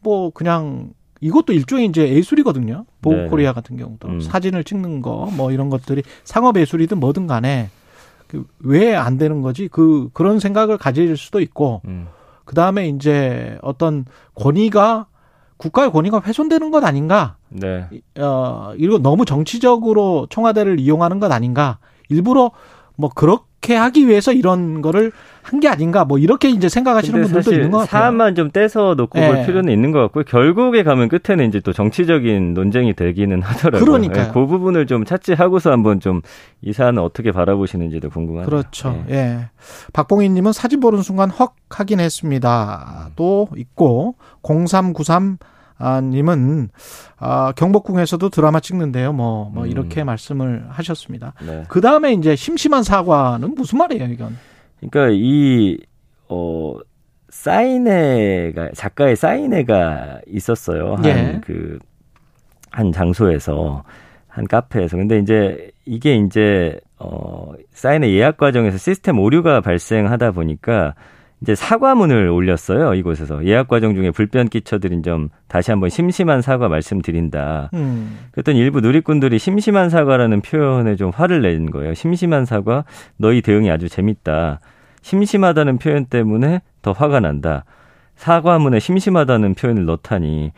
뭐 그냥 이것도 일종의 이제 예술이거든요. 보고
네,
코리아 같은 경우도
음.
사진을 찍는 거 뭐 이런 것들이 상업 예술이든 뭐든 간에 그왜안 되는 거지? 그 그런 생각을 가질 수도 있고
음,
그 다음에 이제 어떤 권위가 국가의 권위가 훼손되는 것 아닌가?
네.
어, 이거 너무 정치적으로 청와대를 이용하는 것 아닌가? 일부러 뭐 그렇게 하기 위해서 이런 거를 한 게 아닌가? 뭐 이렇게 이제 생각하시는 분들도 있는 것 같아요.
사안만 좀 떼서 놓고
예.
볼 필요는 있는 것 같고요. 결국에 가면 끝에는 이제 또 정치적인 논쟁이 되기는 하더라고요.
그러니까요.
예, 그 부분을 좀 차치하고서 한번 좀 이 사안을 어떻게 바라보시는지도 궁금하네요.
그렇죠.
예.
예. 박봉희님은 사진 보는 순간 헉 하긴 했습니다. 또 있고 0393 아, 님은 아, 경복궁에서도 드라마 찍는데요. 뭐, 뭐
음.
이렇게 말씀을 하셨습니다.
네.
그 다음에 이제 심심한 사과는 무슨 말이에요, 이건?
그러니까 이 어, 사인회가 작가의 사인회가 있었어요.
예.
한그한 장소에서 한 카페에서. 근데 이제 이게 이제 어 사인회 예약 과정에서 시스템 오류가 발생하다 보니까 이제 사과문을 올렸어요. 이곳에서 예약 과정 중에 불편 끼쳐드린 점 다시 한번 심심한 사과 말씀드린다.
음.
그랬더니 일부 누리꾼들이 심심한 사과라는 표현에 좀 화를 낸 거예요. 심심한 사과, 너희 대응이 아주 재밌다. 심심하다는 표현 때문에 더 화가 난다. 사과문에 심심하다는 표현을 넣다니.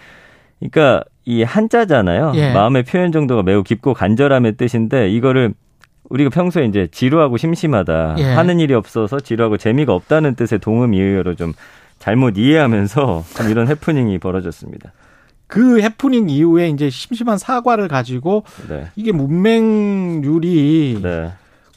그러니까 이 한자잖아요.
예.
마음의 표현 정도가 매우 깊고 간절함의 뜻인데 이거를 우리가 평소에 이제 지루하고 심심하다.
예.
하는 일이 없어서 지루하고 재미가 없다는 뜻의 동음 이의어로 좀 잘못 이해하면서 참 이런 해프닝이 벌어졌습니다.
그 해프닝 이후에 이제 심심한 사과를 가지고
네.
이게 문맹률이
네.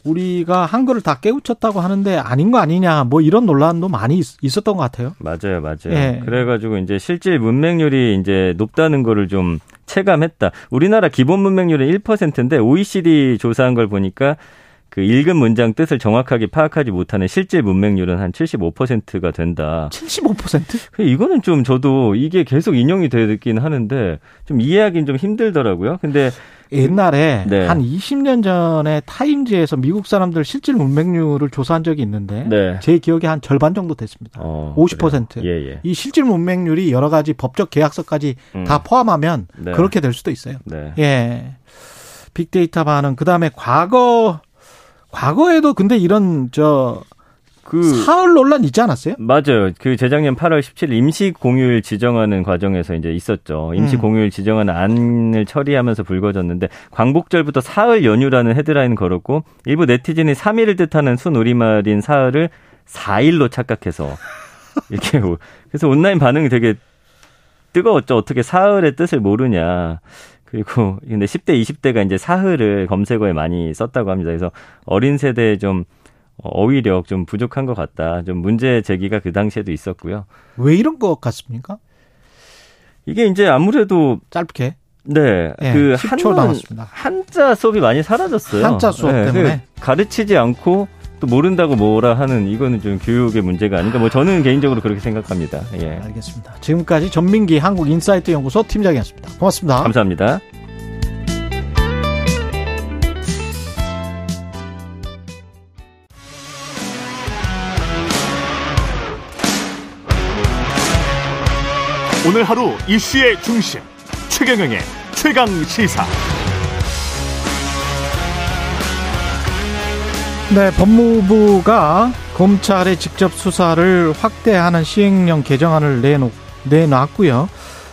우리가 한글을 다 깨우쳤다고 하는데 아닌 거 아니냐 뭐 이런 논란도 많이 있- 있었던 것 같아요.
맞아요, 맞아요.
예.
그래가지고 이제 실질 문맹률이 이제 높다는 거를 좀 체감했다. 우리나라 기본 문맹률은 1%인데 OECD 조사한 걸 보니까 그 읽은 문장 뜻을 정확하게 파악하지 못하는 실질 문맹률은 한 75%가 된다.
75%?
그 이거는 좀 저도 이게 계속 인용이 되긴 하는데 좀 이해하기는 좀 힘들더라고요. 근데
옛날에
네.
한 20년 전에 타임즈에서 미국 사람들 실질 문맹률을 조사한 적이 있는데
네.
제 기억에 한 절반 정도 됐습니다.
어,
50%.
그래요. 예, 예.
이 실질 문맹률이 여러 가지 법적 계약서까지
음.
다 포함하면
네.
그렇게 될 수도 있어요.
네.
예. 빅데이터 반응 그다음에 과거 과거에도 근데 이런 저
그
사흘 논란 있지 않았어요?
맞아요. 그 재작년 8월 17일 임시 공휴일 지정하는 과정에서 이제 있었죠. 임시
음.
공휴일 지정하는 안을 처리하면서 불거졌는데 광복절부터 사흘 연휴라는 헤드라인 걸었고 일부 네티즌이 3일을 뜻하는 순우리말인 사흘을 4일로 착각해서 이렇게 오- 그래서 온라인 반응이 되게 뜨거웠죠. 어떻게 사흘의 뜻을 모르냐. 그리고 근데 10대, 20대가 이제 사흘을 검색어에 많이 썼다고 합니다. 그래서 어린 세대에 좀 어휘력 좀 부족한 것 같다. 좀 문제 제기가 그 당시에도 있었고요.
왜 이런 것 같습니까?
이게 이제 아무래도
짧게
네,
예,
그
10초
한문. 한자 수업이 많이 사라졌어요.
한자 수업
네,
때문에?
그 가르치지 않고 또 모른다고 뭐라 하는 이거는 좀 교육의 문제가 아닌가. 뭐 저는 개인적으로 그렇게 생각합니다. 예.
알겠습니다. 지금까지 전민기 한국인사이트 연구소 팀장이었습니다. 고맙습니다.
감사합니다.
오늘 하루 이슈의 중심 최경영의 최강 시사.
네, 법무부가 검찰의 직접 수사를 확대하는 시행령 개정안을 내놓, 내놨고요.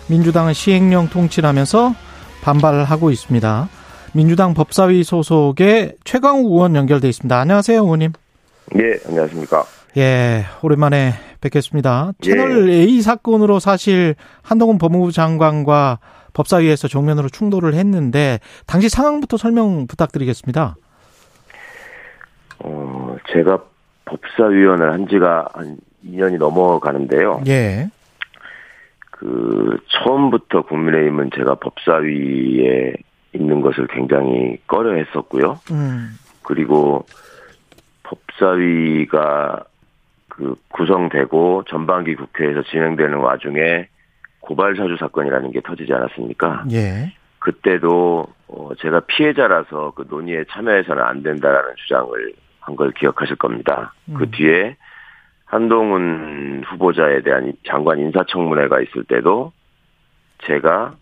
민주당은 시행령 통치하면서 반발하고 있습니다. 민주당 법사위 소속의 최강욱 의원 연결돼 있습니다. 안녕하세요, 의원님.
예, 안녕하십니까.
예, 오랜만에 뵙겠습니다.
예.
채널 A 사건으로 사실 한동훈 법무부 장관과 법사위에서 정면으로 충돌을 했는데 당시 상황부터 설명 부탁드리겠습니다.
어, 제가 법사위원을 한 지가 한 2년이 넘어가는데요.
예.
그, 처음부터 국민의힘은 제가 법사위에 있는 것을 굉장히 꺼려 했었고요.
음.
그리고 법사위가 그 구성되고 전반기 국회에서 진행되는 와중에 고발 사주 사건이라는 게 터지지 않았습니까?
예.
그때도 어, 제가 피해자라서 그 논의에 참여해서는 안 된다라는 주장을 한 걸 기억하실 겁니다. 그
음.
뒤에 한동훈 후보자에 대한 장관 인사청문회가 있을 때도 제가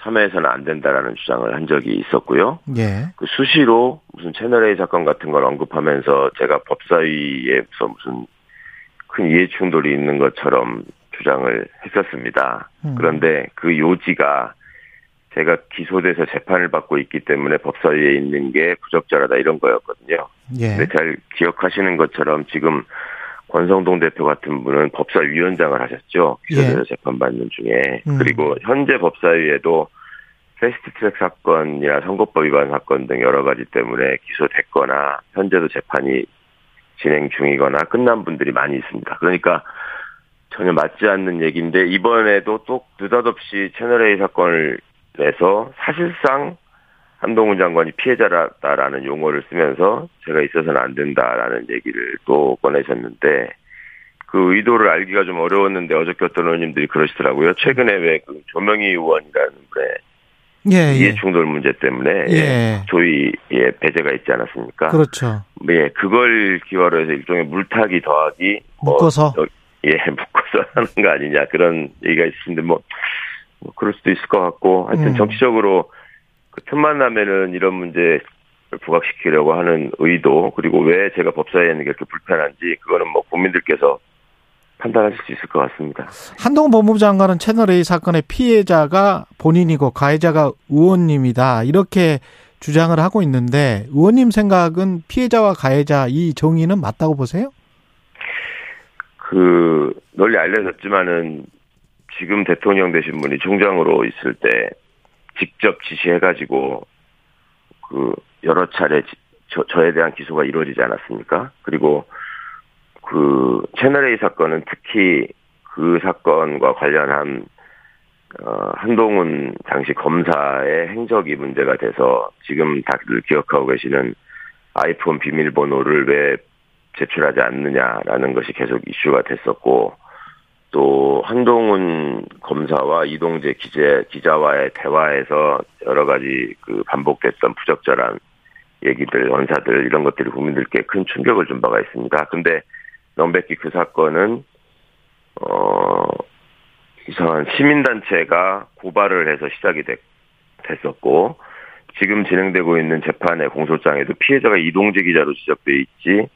참여해서는 안 된다라는 주장을 한 적이 있었고요.
예.
그 수시로 무슨 채널A 사건 같은 걸 언급하면서 제가 법사위에서 무슨 큰 이해 충돌이 있는 것처럼 주장을 했었습니다.
음.
그런데 그 요지가 제가 기소돼서 재판을 받고 있기 때문에 법사위에 있는 게 부적절하다 이런 거였거든요.
예.
근데 잘 기억하시는 것처럼 지금 권성동 대표 같은 분은 법사위원장을 하셨죠. 기소돼서 재판받는 중에.
음.
그리고 현재 법사위에도 패스트트랙 사건이나 선거법 위반 사건 등 여러 가지 때문에 기소됐거나 현재도 재판이 진행 중이거나 끝난 분들이 많이 있습니다. 그러니까 전혀 맞지 않는 얘기인데 이번에도 또 느닷없이 채널A 사건을 내서 사실상 한동훈 장관이 피해자다라는 용어를 쓰면서 제가 있어서는 안 된다라는 얘기를 또 꺼내셨는데 그 의도를 알기가 좀 어려웠는데 어저께 어떤 의원님들이 그러시더라고요. 최근에 왜 그 조명희 의원이라는 분의
예, 예.
이해 충돌 문제 때문에
예.
조의에 배제가 있지 않았습니까?
그렇죠.
예, 그걸 기화로 해서 일종의 물타기 더하기 뭐
묶어서.
여- 예, 묶어서 하는 거 아니냐 그런 얘기가 있었는데 뭐, 뭐 그럴 수도 있을 것 같고 하여튼
음.
정치적으로 그 틈만 나면은 이런 문제를 부각시키려고 하는 의도 그리고 왜 제가 법사위에 있는 게 그렇게 불편한지 그거는 뭐 국민들께서 판단하실 수 있을 것 같습니다.
한동훈 법무부 장관은 채널A 사건의 피해자가 본인이고 가해자가 의원님이다. 이렇게 주장을 하고 있는데 의원님 생각은 피해자와 가해자 이 정의는 맞다고 보세요?
그 널리 알려졌지만은 지금 대통령 되신 분이 총장으로 있을 때 직접 지시해가지고 그 여러 차례 지- 저, 저에 대한 기소가 이루어지지 않았습니까? 그리고 그 채널A 사건은 특히 그 사건과 관련한 어, 한동훈 당시 검사의 행적이 문제가 돼서 지금 다들 기억하고 계시는 아이폰 비밀번호를 왜 제출하지 않느냐라는 것이 계속 이슈가 됐었고 또 한동훈 검사와 이동재 기자, 기자와의 대화에서 여러 가지 그 반복됐던 부적절한 얘기들, 원사들 이런 것들이 국민들께 큰 충격을 준 바가 있습니다. 근데 명백히 그 사건은 어 이상한 시민단체가 고발을 해서 시작이 됐, 됐었고 지금 진행되고 있는 재판의 공소장에도 피해자가 이동재 기자로 지적돼 있지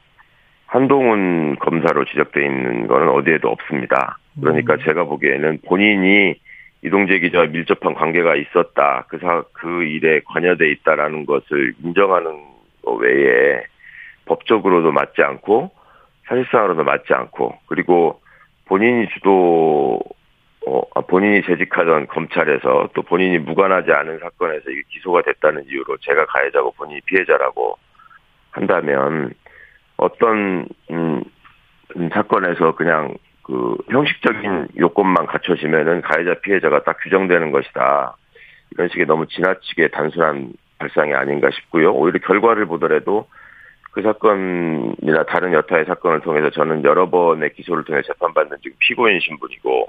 한동훈 검사로 지적돼 있는 거는 어디에도 없습니다. 그러니까 제가 보기에는 본인이 이동재 기자와 밀접한 관계가 있었다. 그 사, 그 일에 관여돼 있다라는 것을 인정하는 것 외에 법적으로도 맞지 않고 사실상으로도 맞지 않고 그리고 본인이 주도 어, 아, 본인이 재직하던 검찰에서 또 본인이 무관하지 않은 사건에서 이게 기소가 됐다는 이유로 제가 가해자고 본인이 피해자라고 한다면 어떤 음, 음, 사건에서 그냥 그 형식적인 요건만 갖춰지면은 가해자 피해자가 딱 규정되는 것이다. 이런 식의 너무 지나치게 단순한 발상이 아닌가 싶고요. 오히려 결과를 보더라도 그 사건이나 다른 여타의 사건을 통해서 저는 여러 번의 기소를 통해 재판받는 지금 피고인 신분이고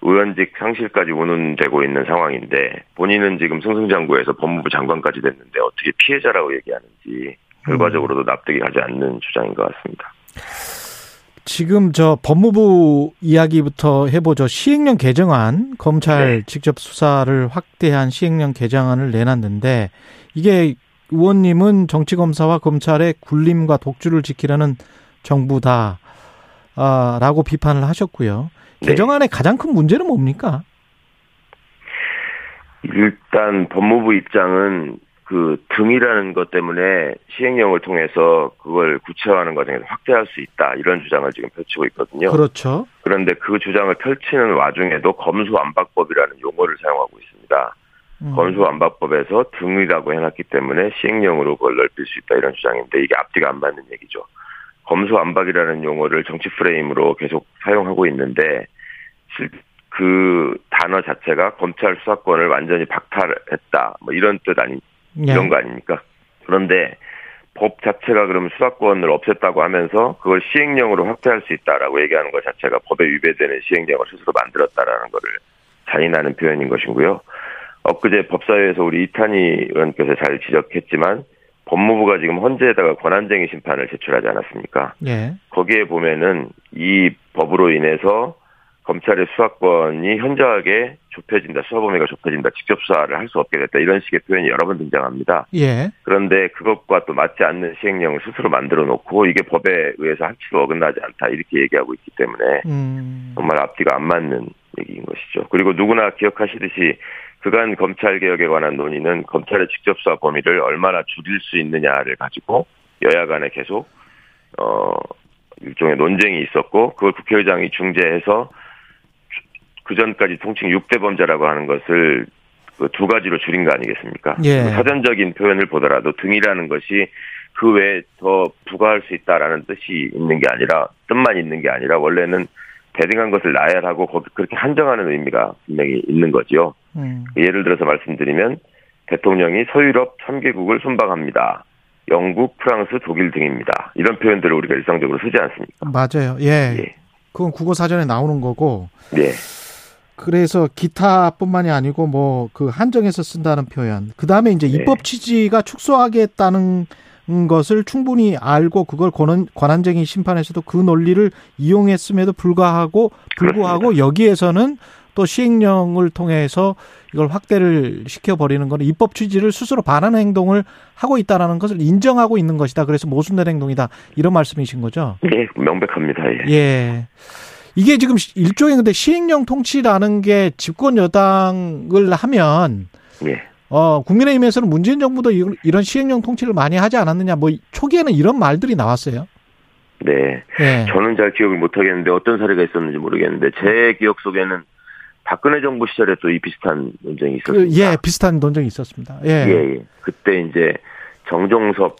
의원직 상실까지 운운되고 있는 상황인데 본인은 지금 승승장구해서 법무부 장관까지 됐는데 어떻게 피해자라고 얘기하는지 결과적으로도 납득이 가지 않는 주장인 것 같습니다.
지금 저 법무부 이야기부터 해보죠. 시행령 개정안 검찰
네.
직접 수사를 확대한 시행령 개정안을 내놨는데 이게 의원님은 정치검사와 검찰의 굴림과 독주를 지키려는 정부다. 아, 라고 비판을 하셨고요.
네.
개정안의 가장 큰 문제는 뭡니까?
일단 법무부 입장은 그 등이라는 것 때문에 시행령을 통해서 그걸 구체화하는 과정에서 확대할 수 있다 이런 주장을 지금 펼치고 있거든요.
그렇죠.
그런데 그 주장을 펼치는 와중에도 검수완박법이라는 용어를 사용하고 있습니다.
음.
검수완박법에서 등이라고 해놨기 때문에 시행령으로 그걸 넓힐 수 있다 이런 주장인데 이게 앞뒤가 안 맞는 얘기죠. 검수완박이라는 용어를 정치 프레임으로 계속 사용하고 있는데 실- 그 단어 자체가 검찰 수사권을 완전히 박탈했다 뭐 이런 뜻 아니
예.
이런 거 아닙니까? 그런데 법 자체가 그러면 수사권을 없앴다고 하면서 그걸 시행령으로 확대할 수 있다라고 얘기하는 것 자체가 법에 위배되는 시행령을 스스로 만들었다라는 거를 자인하는 표현인 것이고요. 엊그제 법사위에서 우리 이탄희 의원께서 잘 지적했지만 법무부가 지금 헌재에다가 권한쟁의 심판을 제출하지 않았습니까?
예.
거기에 보면은 이 법으로 인해서 검찰의 수사권이 현저하게 좁혀진다, 수사 범위가 좁혀진다, 직접 수사를 할 수 없게 됐다 이런 식의 표현이 여러 번 등장합니다.
예.
그런데 그것과 또 맞지 않는 시행령을 스스로 만들어 놓고 이게 법에 의해서 한치로 어긋나지 않다 이렇게 얘기하고 있기 때문에
음.
정말 앞뒤가 안 맞는 얘기인 것이죠. 그리고 누구나 기억하시듯이 그간 검찰 개혁에 관한 논의는 검찰의 직접 수사 범위를 얼마나 줄일 수 있느냐를 가지고 여야 간에 계속 어 일종의 논쟁이 있었고 그걸 국회의장이 중재해서 그 전까지 통칭 6대 범죄라고 하는 것을 그 두 가지로 줄인 거 아니겠습니까?
예.
사전적인 표현을 보더라도 등이라는 것이 그 외에 더 부과할 수 있다라는 뜻이 있는 게 아니라 뜻만 있는 게 아니라 원래는 대등한 것을 나열하고 거기 그렇게 한정하는 의미가 분명히 있는 거죠.
음.
예를 들어서 말씀드리면 대통령이 서유럽 3개국을 순방합니다. 영국, 프랑스, 독일 등입니다. 이런 표현들을 우리가 일상적으로 쓰지 않습니까?
맞아요. 예.
예.
그건 국어 사전에 나오는 거고.
네.
그래서 기타뿐만이 아니고 뭐 그 한정해서 쓴다는 표현. 그다음에 이제
네.
입법 취지가 축소하겠다는 것을 충분히 알고 그걸 권한, 권한쟁의 심판에서도 그 논리를 이용했음에도 불구하고 불구하고 여기에서는 또 시행령을 통해서 이걸 확대를 시켜 버리는 거는 입법 취지를 스스로 반하는 행동을 하고 있다라는 것을 인정하고 있는 것이다. 그래서 모순된 행동이다. 이런 말씀이신 거죠?
네, 명백합니다. 예.
예. 이게 지금 일종의 근데 시행령 통치라는 게 집권 여당을 하면
예.
어 국민의힘에서는 문재인 정부도 이- 이런 시행령 통치를 많이 하지 않았느냐 뭐 초기에는 이런 말들이 나왔어요.
네.
예.
저는 잘 기억을 못 하겠는데 어떤 사례가 있었는지 모르겠는데 제 기억 속에는 박근혜 정부 시절에 또 이 비슷한 논쟁이
그,
있었습니다.
예, 비슷한 논쟁이 있었습니다. 예.
예, 예. 그때 이제 정종섭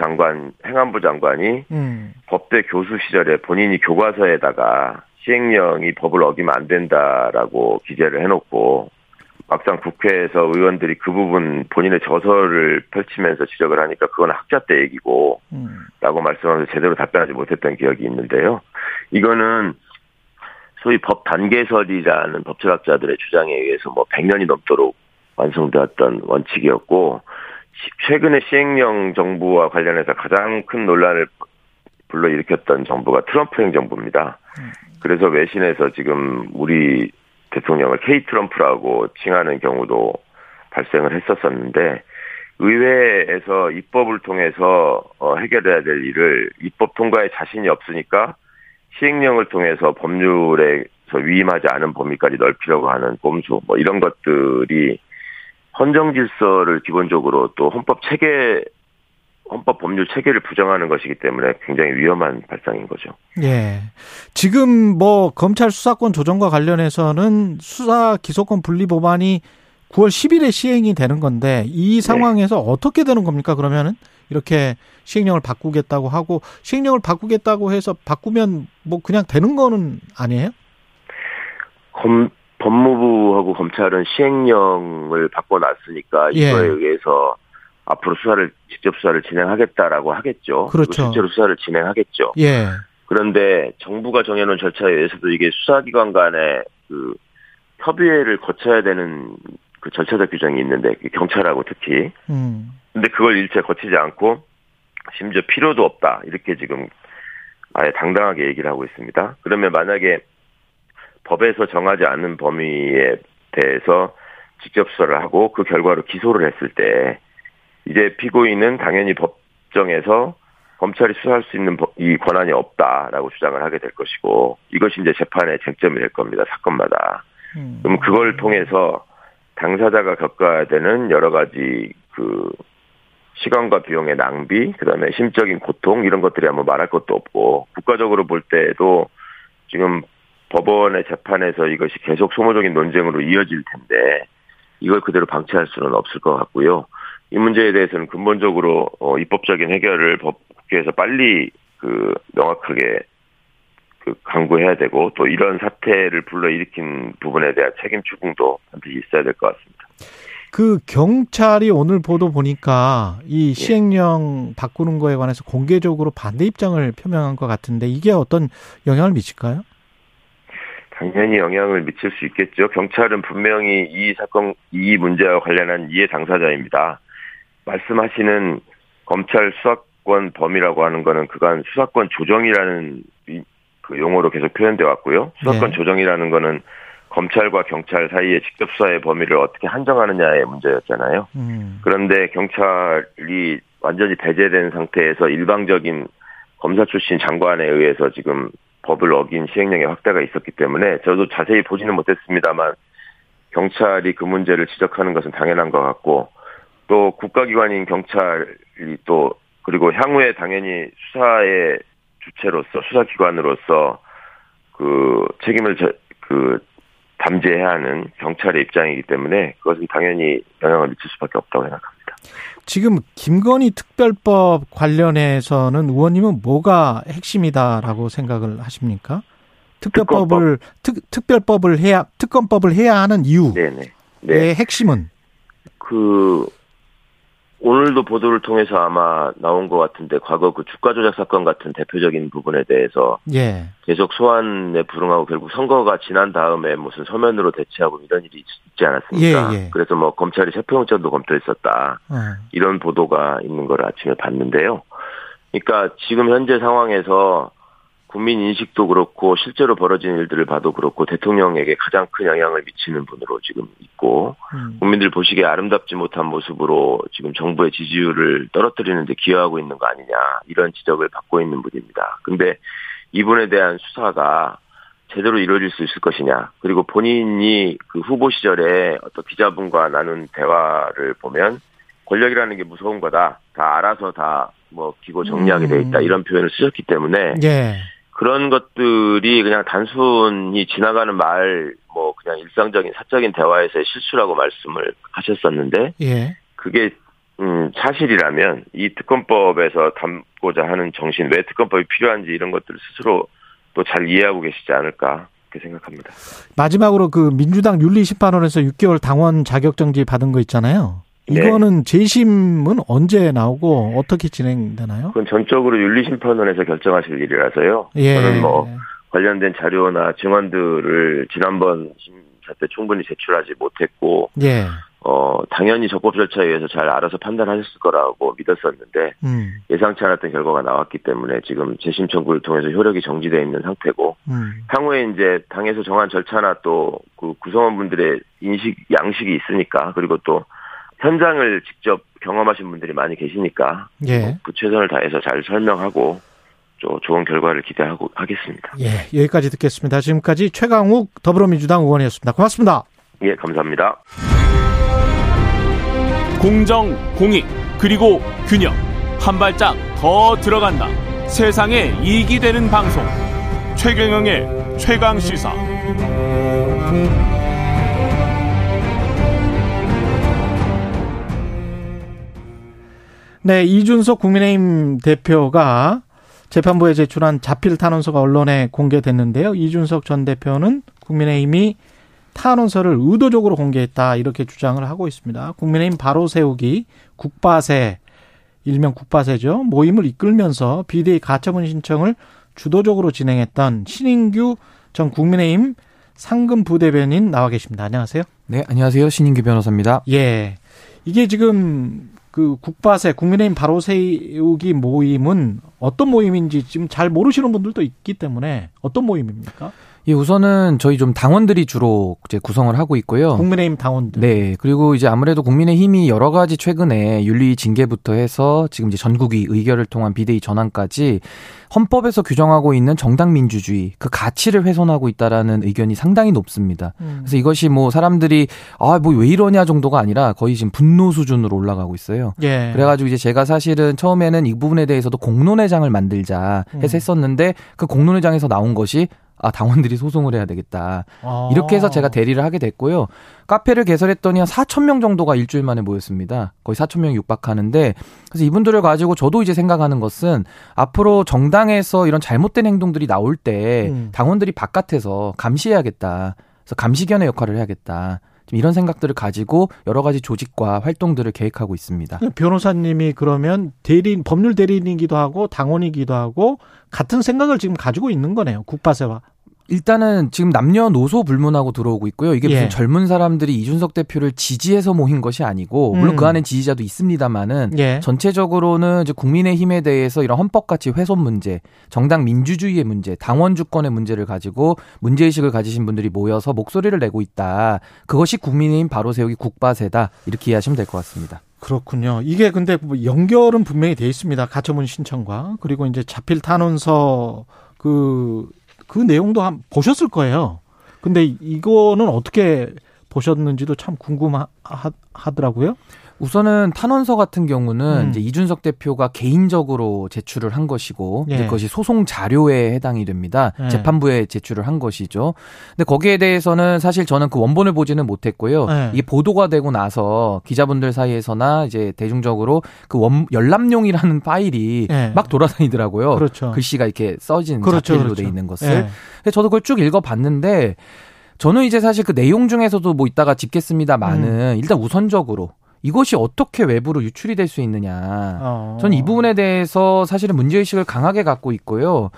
장관, 행안부 장관이
음.
법대 교수 시절에 본인이 교과서에다가 시행령이 법을 어기면 안 된다라고 기재를 해놓고 막상 국회에서 의원들이 그 부분 본인의 저서를 펼치면서 지적을 하니까 그건 학자 때 얘기고
음.
라고 말씀하면서 제대로 답변하지 못했던 기억이 있는데요. 이거는 소위 법 단계설이라는 법철학자들의 주장에 의해서 뭐 100년이 넘도록 완성되었던 원칙이었고 시- 최근에 시행령 정부와 관련해서 가장 큰 논란을 불러일으켰던 정부가 트럼프 행정부입니다. 그래서 외신에서 지금 우리 대통령을 K 트럼프라고 칭하는 경우도 발생을 했었었는데 의회에서 입법을 통해서 어, 해결해야 될 일을 입법 통과에 자신이 없으니까 시행령을 통해서 법률에서 위임하지 않은 범위까지 넓히려고 하는 꼼수 뭐 이런 것들이 헌정 질서를 기본적으로 또 헌법 체계 헌법 법률 체계를 부정하는 것이기 때문에 굉장히 위험한 발상인 거죠.
예. 지금 뭐 검찰 수사권 조정과 관련해서는 수사 기소권 분리 법안이 9월 10일에 시행이 되는 건데 이 상황에서 어떻게 되는 겁니까? 그러면은 이렇게 시행령을 바꾸겠다고 하고 시행령을 바꾸겠다고 해서 바꾸면 뭐 그냥 되는 거는 아니에요?
검, 법무부하고 검찰은 시행령을 바꿔놨으니까
예.
이거에 의해서 앞으로 수사를 직접 수사를 진행하겠다라고 하겠죠.
그렇죠.
실제로 수사를 진행하겠죠.
예.
그런데 정부가 정해놓은 절차에 의해서도 이게 수사기관 간의 그 협의회를 거쳐야 되는 그 절차적 규정이 있는데 그 경찰하고 특히
음.
근데 그걸 일체 거치지 않고 심지어 필요도 없다 이렇게 지금 아예 당당하게 얘기를 하고 있습니다. 그러면 만약에 법에서 정하지 않은 범위에 대해서 직접 수사를 하고 그 결과로 기소를 했을 때 이제 피고인은 당연히 법정에서 검찰이 수사할 수 있는 법- 이 권한이 없다라고 주장을 하게 될 것이고 이것이 이제 재판의 쟁점이 될 겁니다 사건마다.
음.
그럼 그걸 통해서 당사자가 겪어야 되는 여러 가지 그 시간과 비용의 낭비, 그다음에 심적인 고통 이런 것들이 아마 말할 것도 없고 국가적으로 볼 때도 지금 법원의 재판에서 이것이 계속 소모적인 논쟁으로 이어질 텐데 이걸 그대로 방치할 수는 없을 것 같고요. 이 문제에 대해서는 근본적으로 어, 입법적인 해결을 법 국회에서 빨리 그 명확하게 그 강구해야 되고 또 이런 사태를 불러일으킨 부분에 대한 책임 추궁도 반드시 있어야 될 것 같습니다.
그 경찰이 오늘 보도 보니까 이 시행령 바꾸는 거에 관해서 공개적으로 반대 입장을 표명한 것 같은데 이게 어떤 영향을 미칠까요?
당연히 영향을 미칠 수 있겠죠. 경찰은 분명히 이 사건, 이 문제와 관련한 이해 당사자입니다. 말씀하시는 검찰 수사권 범위라고 하는 거는 그간 수사권 조정이라는 이- 그 용어로 계속 표현돼 왔고요. 수사권
네.
조정이라는 거는 검찰과 경찰 사이의 직접 수사의 범위를 어떻게 한정하느냐의 문제였잖아요.
음.
그런데 경찰이 완전히 배제된 상태에서 일방적인 검사 출신 장관에 의해서 지금 법을 어긴 시행령의 확대가 있었기 때문에 저도 자세히 보지는 못했습니다만 경찰이 그 문제를 지적하는 것은 당연한 것 같고 또 국가기관인 경찰이 또 그리고 향후에 당연히 수사의 주체로서 수사기관으로서 그 책임을 저, 그 담제해야 하는 경찰의 입장이기 때문에 그것은 당연히 영향을 미칠 수밖에 없다고 생각합니다.
지금 김건희 특별법 관련해서는 의원님은 뭐가 핵심이다라고 생각을 하십니까? 특별법을 특, 특별법을 해야 특검법을 해야 하는 이유의
네네. 네.
핵심은
그 오늘도 보도를 통해서 아마 나온 것 같은데 과거 그 주가 조작 사건 같은 대표적인 부분에 대해서
예.
계속 소환에 불응하고 결국 선거가 지난 다음에 무슨 서면으로 대체하고 이런 일이 있- 있지 않았습니까?
예, 예.
그래서 뭐 검찰이 체포영장도 검토했었다.
어.
이런 보도가 있는 걸 아침에 봤는데요. 그러니까 지금 현재 상황에서 국민 인식도 그렇고 실제로 벌어진 일들을 봐도 그렇고 대통령에게 가장 큰 영향을 미치는 분으로 지금 있고
음.
국민들 보시기에 아름답지 못한 모습으로 지금 정부의 지지율을 떨어뜨리는데 기여하고 있는 거 아니냐 이런 지적을 받고 있는 분입니다. 근데 이분에 대한 수사가 제대로 이루어질 수 있을 것이냐 그리고 본인이 그 후보 시절에 어떤 기자분과 나눈 대화를 보면 권력이라는 게 무서운 거다 다 알아서 다 뭐 기고 정리하게 돼 있다
음.
이런 표현을 쓰셨기 때문에
예.
그런 것들이 그냥 단순히 지나가는 말, 뭐 그냥 일상적인 사적인 대화에서의 실수라고 말씀을 하셨었는데
예.
그게 음 사실이라면 이 특검법에서 담고자 하는 정신, 왜 특검법이 필요한지 이런 것들을 스스로 또 잘 이해하고 계시지 않을까 그렇게 생각합니다.
마지막으로 그 민주당 윤리심판원에서 6개월 당원 자격정지 받은 거 있잖아요.
네.
이거는 재심은 언제 나오고 어떻게 진행되나요?
그건 전적으로 윤리심판원에서 결정하실 일이라서요.
예.
저는 뭐 관련된 자료나 증언들을 지난번 심사 때 충분히 제출하지 못했고
예.
어, 당연히 적법 절차에 의해서 잘 알아서 판단하셨을 거라고 믿었었는데
음.
예상치 않았던 결과가 나왔기 때문에 지금 재심 청구를 통해서 효력이 정지되어 있는 상태고
음.
향후에 이제 당에서 정한 절차나 또 그 구성원분들의 인식 양식이 있으니까 그리고 또 현장을 직접 경험하신 분들이 많이 계시니까
예.
그 최선을 다해서 잘 설명하고 또 좋은 결과를 기대하고 하겠습니다.
예. 여기까지 듣겠습니다. 지금까지 최강욱 더불어민주당 의원이었습니다. 고맙습니다.
예, 감사합니다.
공정, 공익, 그리고 균형. 한 발짝 더 들어간다. 세상에 이익이 되는 방송. 최경영의 최강 시사.
네, 이준석 국민의힘 대표가 재판부에 제출한 자필 탄원서가 언론에 공개됐는데요. 이준석 전 대표는 국민의힘이 탄원서를 의도적으로 공개했다 이렇게 주장을 하고 있습니다. 국민의힘 바로 세우기 국바세 일명 국바세죠. 모임을 이끌면서 비대위 가처분 신청을 주도적으로 진행했던 신인규 전 국민의힘 상금 부대변인 나와 계십니다. 안녕하세요.
네, 안녕하세요. 신인규 변호사입니다.
예. 이게 지금 그 국바세 국민의힘 바로 세우기 모임은 어떤 모임인지 지금 잘 모르시는 분들도 있기 때문에 어떤 모임입니까?
예, 우선은 저희 좀 당원들이 주로 이제 구성을 하고 있고요.
국민의힘 당원들.
네, 그리고 이제 아무래도 국민의힘이 여러 가지 최근에 윤리 징계부터 해서 지금 이제 전국위 의결을 통한 비대위 전환까지 헌법에서 규정하고 있는 정당 민주주의 그 가치를 훼손하고 있다라는 의견이 상당히 높습니다.
음.
그래서 이것이 뭐 사람들이 아 뭐 왜 이러냐 정도가 아니라 거의 지금 분노 수준으로 올라가고 있어요.
예.
그래가지고 이제 제가 사실은 처음에는 이 부분에 대해서도 공론회장을 만들자 해서
음.
했었는데 그 공론회장에서 나온 것이 아 당원들이 소송을 해야 되겠다.
아.
이렇게 해서 제가 대리를 하게 됐고요. 카페를 개설했더니 한 4천 명 정도가 일주일 만에 모였습니다. 거의 4천 명이 육박하는데 그래서 이분들을 가지고 저도 이제 생각하는 것은 앞으로 정당에서 이런 잘못된 행동들이 나올 때
음.
당원들이 바깥에서 감시해야겠다. 그래서 감시견의 역할을 해야겠다 좀 이런 생각들을 가지고 여러 가지 조직과 활동들을 계획하고 있습니다.
변호사님이 그러면 대리인 법률 대리인이기도 하고 당원이기도 하고 같은 생각을 지금 가지고 있는 거네요. 국바세와.
일단은 지금 남녀노소 불문하고 들어오고 있고요. 이게 무슨
예.
젊은 사람들이 이준석 대표를 지지해서 모인 것이 아니고 물론
음.
그 안에 지지자도 있습니다만은
예.
전체적으로는 이제 국민의힘에 대해서 이런 헌법 가치 훼손 문제, 정당 민주주의의 문제, 당원 주권의 문제를 가지고 문제 의식을 가지신 분들이 모여서 목소리를 내고 있다. 그것이 국민의힘 바로 세우기 국바세다. 이렇게 이해하시면 될 것 같습니다.
그렇군요. 이게 근데 뭐 연결은 분명히 돼 있습니다. 가처분 신청과 그리고 이제 자필 탄원서 그, 그 내용도 한, 보셨을 거예요. 근데 이거는 어떻게 보셨는지도 참 궁금하더라고요.
우선은 탄원서 같은 경우는
음.
이제 이준석 대표가 개인적으로 제출을 한 것이고
예.
이제 그것이 소송 자료에 해당이 됩니다.
예.
재판부에 제출을 한 것이죠. 근데 거기에 대해서는 사실 저는 그 원본을 보지는 못했고요.
예.
이게 보도가 되고 나서 기자분들 사이에서나 이제 대중적으로 그 원, 열람용이라는 파일이
예.
막 돌아다니더라고요.
그렇죠.
글씨가 이렇게 써진
그렇죠,
자필로
그렇죠.
돼 있는 것을.
예.
근데 저도 그걸 쭉 읽어봤는데 저는 이제 사실 그 내용 중에서도 뭐 이따가 짚겠습니다만은
음.
일단 우선적으로 이것이 어떻게 외부로 유출이 될 수 있느냐.
어.
저는 이 부분에 대해서 사실은 문제의식을 강하게 갖고 있고요.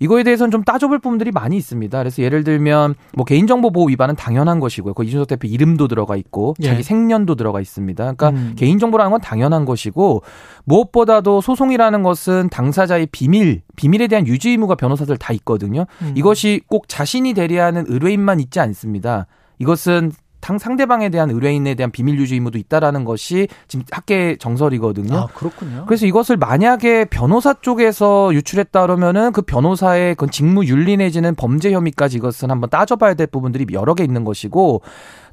이거에 대해서는 좀 따져볼 부분들이 많이 있습니다. 그래서 예를 들면 뭐 개인정보 보호 위반은 당연한 것이고요. 그 이준석 대표 이름도 들어가 있고
예.
자기 생년도 들어가 있습니다. 그러니까
음.
개인정보라는 건 당연한 것이고 무엇보다도 소송이라는 것은 당사자의 비밀, 비밀에 대한 유지 의무가 변호사들 다 있거든요.
음.
이것이 꼭 자신이 대리하는 의뢰인만 있지 않습니다. 이것은 당 상대방에 대한 의뢰인에 대한 비밀 유지 의무도 있다라는 것이 지금 학계 정설이거든요.
아, 그렇군요.
그래서 이것을 만약에 변호사 쪽에서 유출했다 그러면은 그 변호사의 그 직무 윤리 내지는 범죄 혐의까지 이것은 한번 따져봐야 될 부분들이 여러 개 있는 것이고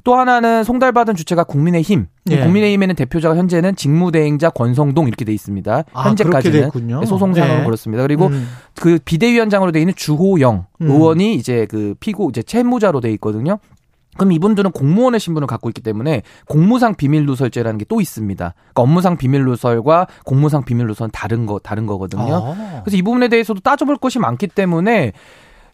또 하나는 송달받은 주체가 국민의힘.
예.
국민의힘에는 대표자가 현재는 직무대행자 권성동 이렇게 돼 있습니다.
아,
현재까지는
됐군요.
소송상으로
예.
그렇습니다. 그리고
음.
그 비대위원장으로 돼 있는 주호영
음.
의원이 이제 그 피고 이제 채무자로 돼 있거든요. 그럼 이분들은 공무원의 신분을 갖고 있기 때문에 공무상 비밀누설죄라는 게 또 있습니다. 그러니까 업무상 비밀누설과 공무상 비밀누설은 다른 거 다른 거거든요.
아.
그래서 이 부분에 대해서도 따져볼 것이 많기 때문에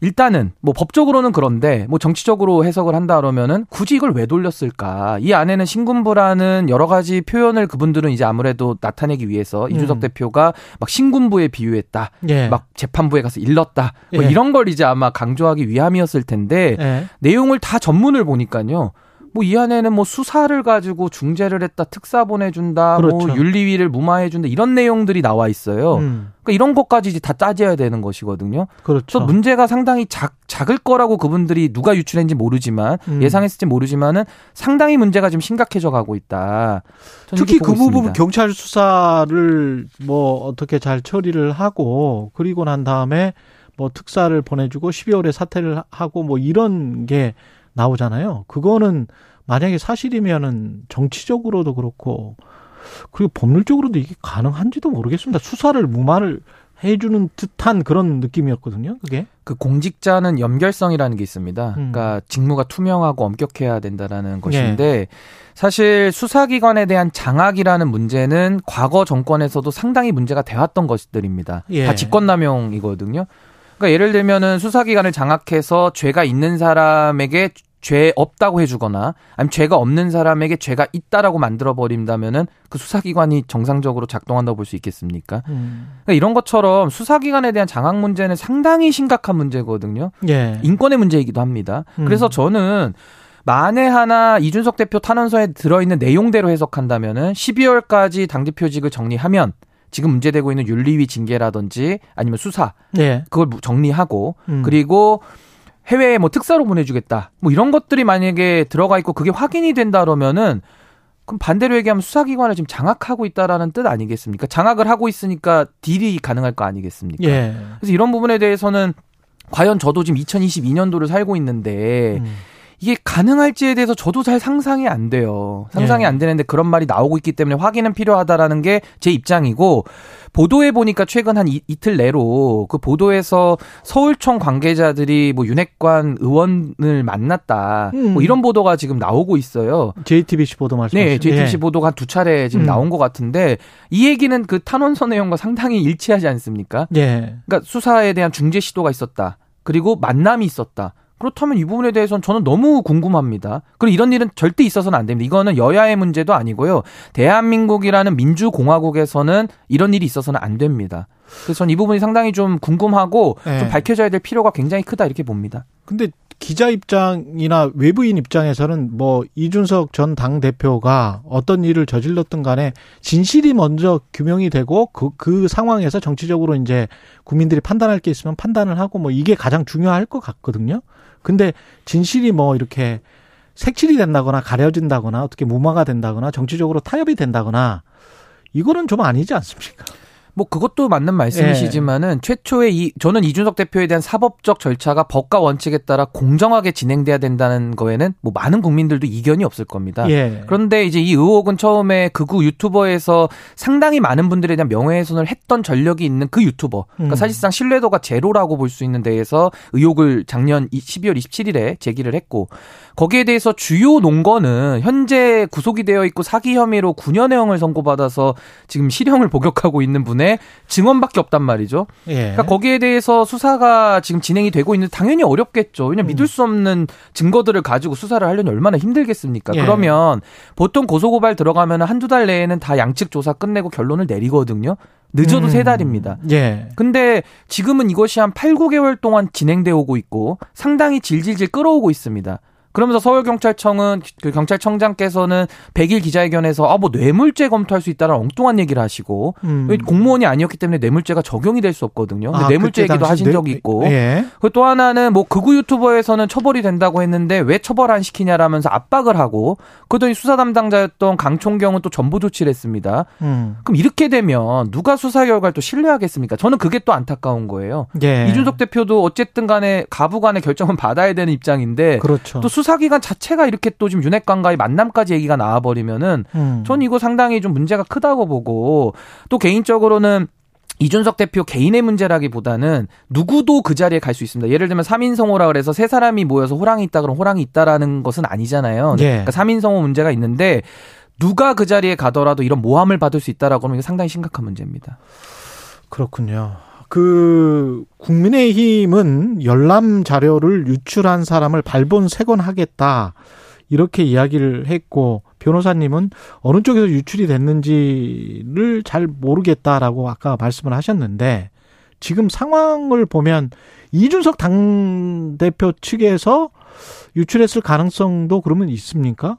일단은 뭐 법적으로는 그런데 뭐 정치적으로 해석을 한다 그러면은 굳이 이걸 왜 돌렸을까? 이 안에는 신군부라는 여러 가지 표현을 그분들은 이제 아무래도 나타내기 위해서 이준석
음.
대표가 막 신군부에 비유했다.
예.
막 재판부에 가서 일렀다. 뭐
예.
이런 걸 이제 아마 강조하기 위함이었을 텐데
예.
내용을 다 전문을 보니까요. 뭐 이 안에는 뭐 수사를 가지고 중재를 했다, 특사 보내준다, 뭐
그렇죠.
윤리위를 무마해준다 이런 내용들이 나와 있어요.
음.
그러니까 이런 것까지 이제 다 따져야 되는 것이거든요.
그렇죠.
그래서 문제가 상당히 작, 작을 거라고 그분들이 누가 유출했는지 모르지만
음.
예상했을지 모르지만은 상당히 문제가 좀 심각해져 가고 있다.
특히 그 부분. 경찰 수사를 뭐 어떻게 잘 처리를 하고 그리고 난 다음에 뭐 특사를 보내주고 12월에 사퇴를 하고 뭐 이런 게 나오잖아요. 그거는 만약에 사실이면은 정치적으로도 그렇고 그리고 법률적으로도 이게 가능한지도 모르겠습니다. 수사를 무마를 해주는 듯한 그런 느낌이었거든요. 그게.
그 공직자는 연결성이라는 게 있습니다.
음.
그러니까 직무가 투명하고 엄격해야 된다라는
예.
것인데 사실 수사기관에 대한 장악이라는 문제는 과거 정권에서도 상당히 문제가 되었던 것들입니다.
예.
다 직권남용이거든요. 그러니까 예를 들면은 수사기관을 장악해서 죄가 있는 사람에게 죄 없다고 해주거나 아니면 죄가 없는 사람에게 죄가 있다라고 만들어 버린다면은 그 수사기관이 정상적으로 작동한다고 볼 수 있겠습니까?
음.
그러니까 이런 것처럼 수사기관에 대한 장악 문제는 상당히 심각한 문제거든요.
예.
인권의 문제이기도 합니다.
음.
그래서 저는 만에 하나 이준석 대표 탄원서에 들어있는 내용대로 해석한다면은 12월까지 당대표직을 정리하면 지금 문제되고 있는 윤리위 징계라든지 아니면 수사
예.
그걸 정리하고
음.
그리고 해외에 뭐 특사로 보내주겠다 뭐 이런 것들이 만약에 들어가 있고 그게 확인이 된다 그러면은 그럼 반대로 얘기하면 수사기관을 지금 장악하고 있다라는 뜻 아니겠습니까? 장악을 하고 있으니까 딜이 가능할 거 아니겠습니까?
예.
그래서 이런 부분에 대해서는 과연 저도 지금 2022년도를 살고 있는데
음.
이게 가능할지에 대해서 저도 잘 상상이 안 돼요. 상상이
예.
안 되는데 그런 말이 나오고 있기 때문에 확인은 필요하다라는 게 제 입장이고 보도해 보니까 최근 한 이, 이틀 내로 그 보도에서 서울청 관계자들이 뭐 윤핵관 의원을 만났다.
음.
뭐 이런 보도가 지금 나오고 있어요.
JTBC 보도 말씀하시죠.
네, JTBC
예.
보도가 한두 차례 지금
음.
나온 것 같은데 이 얘기는 그 탄원서 내용과 상당히 일치하지 않습니까?
예.
그러니까 수사에 대한 중재 시도가 있었다. 그리고 만남이 있었다. 그렇다면 이 부분에 대해서는 저는 너무 궁금합니다. 그리고 이런 일은 절대 있어서는 안 됩니다. 이거는 여야의 문제도 아니고요. 대한민국이라는 민주공화국에서는 이런 일이 있어서는 안 됩니다. 그래서 전이 부분이 상당히 좀 궁금하고
네.
좀 밝혀져야 될 필요가 굉장히 크다 이렇게 봅니다.
근데 기자 입장이나 외부인 입장에서는 뭐 이준석 전 당 대표가 어떤 일을 저질렀든 간에 진실이 먼저 규명이 되고 그, 그 상황에서 정치적으로 이제 국민들이 판단할 게 있으면 판단을 하고 뭐 이게 가장 중요할 것 같거든요. 근데 진실이 뭐 이렇게 색칠이 된다거나 가려진다거나 어떻게 무마가 된다거나 정치적으로 타협이 된다거나 이거는 좀 아니지 않습니까?
뭐 그것도 맞는 말씀이시지만은 최초에 이 저는 이준석 대표에 대한 사법적 절차가 법과 원칙에 따라 공정하게 진행돼야 된다는 거에는 뭐 많은 국민들도 이견이 없을 겁니다.
예.
그런데 이제 이 의혹은 처음에 극우 유튜버에서 상당히 많은 분들에 대한 명예훼손을 했던 전력이 있는 그 유튜버. 그러니까
음.
사실상 신뢰도가 제로라고 볼 수 있는 데에서 의혹을 작년 12월 27일에 제기를 했고 거기에 대해서 주요 논거는 현재 구속이 되어 있고 사기 혐의로 9년형을 선고받아서 지금 실형을 복역하고 있는 분의 증언밖에 없단 말이죠.
예.
그러니까 거기에 대해서 수사가 지금 진행이 되고 있는데 당연히 어렵겠죠. 왜냐면 믿을 수 없는 증거들을 가지고 수사를 하려니 얼마나 힘들겠습니까?
예.
그러면 보통 고소고발 들어가면 한두 달 내에는 다 양측 조사 끝내고 결론을 내리거든요. 늦어도
음.
세 달입니다.
예.
근데 지금은 이것이 한 8, 9개월 동안 진행되어 오고 있고 상당히 질질질 끌어오고 있습니다. 그러면서 서울경찰청은 그 경찰청장께서는 100일 기자회견에서 아 뭐 뇌물죄 검토할 수 있다는 엉뚱한 얘기를 하시고
음.
왜 공무원이 아니었기 때문에 뇌물죄가 적용이 될 수 없거든요.
아,
뇌물죄 얘기도 하신
뇌-
적이 있고
예.
그또 하나는 뭐 극우 유튜버에서는 처벌이 된다고 했는데 왜 처벌 안 시키냐라면서 압박을 하고 그러더니 수사 담당자였던 강총경은 또 전보 조치를 했습니다.
음.
그럼 이렇게 되면 누가 수사 결과를 또 신뢰하겠습니까? 저는 그게 또 안타까운 거예요.
예.
이준석 대표도 어쨌든 간에 가부 간의 결정은 받아야 되는 입장인데
그렇죠.
또 수 사기관 자체가 이렇게 또 지금 윤핵관과의 만남까지 얘기가 나와버리면은
음.
전 이거 상당히 좀 문제가 크다고 보고 또 개인적으로는 이준석 대표 개인의 문제라기보다는 누구도 그 자리에 갈 수 있습니다. 예를 들면 3인 성호라 그래서 세 사람이 모여서 호랑이 있다 그러면 호랑이 있다라는 것은 아니잖아요.
예.
그러니까 3인 성호 문제가 있는데 누가 그 자리에 가더라도 이런 모함을 받을 수 있다라고 하면 이게 상당히 심각한 문제입니다.
그렇군요. 그 국민의힘은 열람 자료를 유출한 사람을 발본색원하겠다 이렇게 이야기를 했고 변호사님은 어느 쪽에서 유출이 됐는지를 잘 모르겠다라고 아까 말씀을 하셨는데 지금 상황을 보면 이준석 당 대표 측에서 유출했을 가능성도 그러면 있습니까?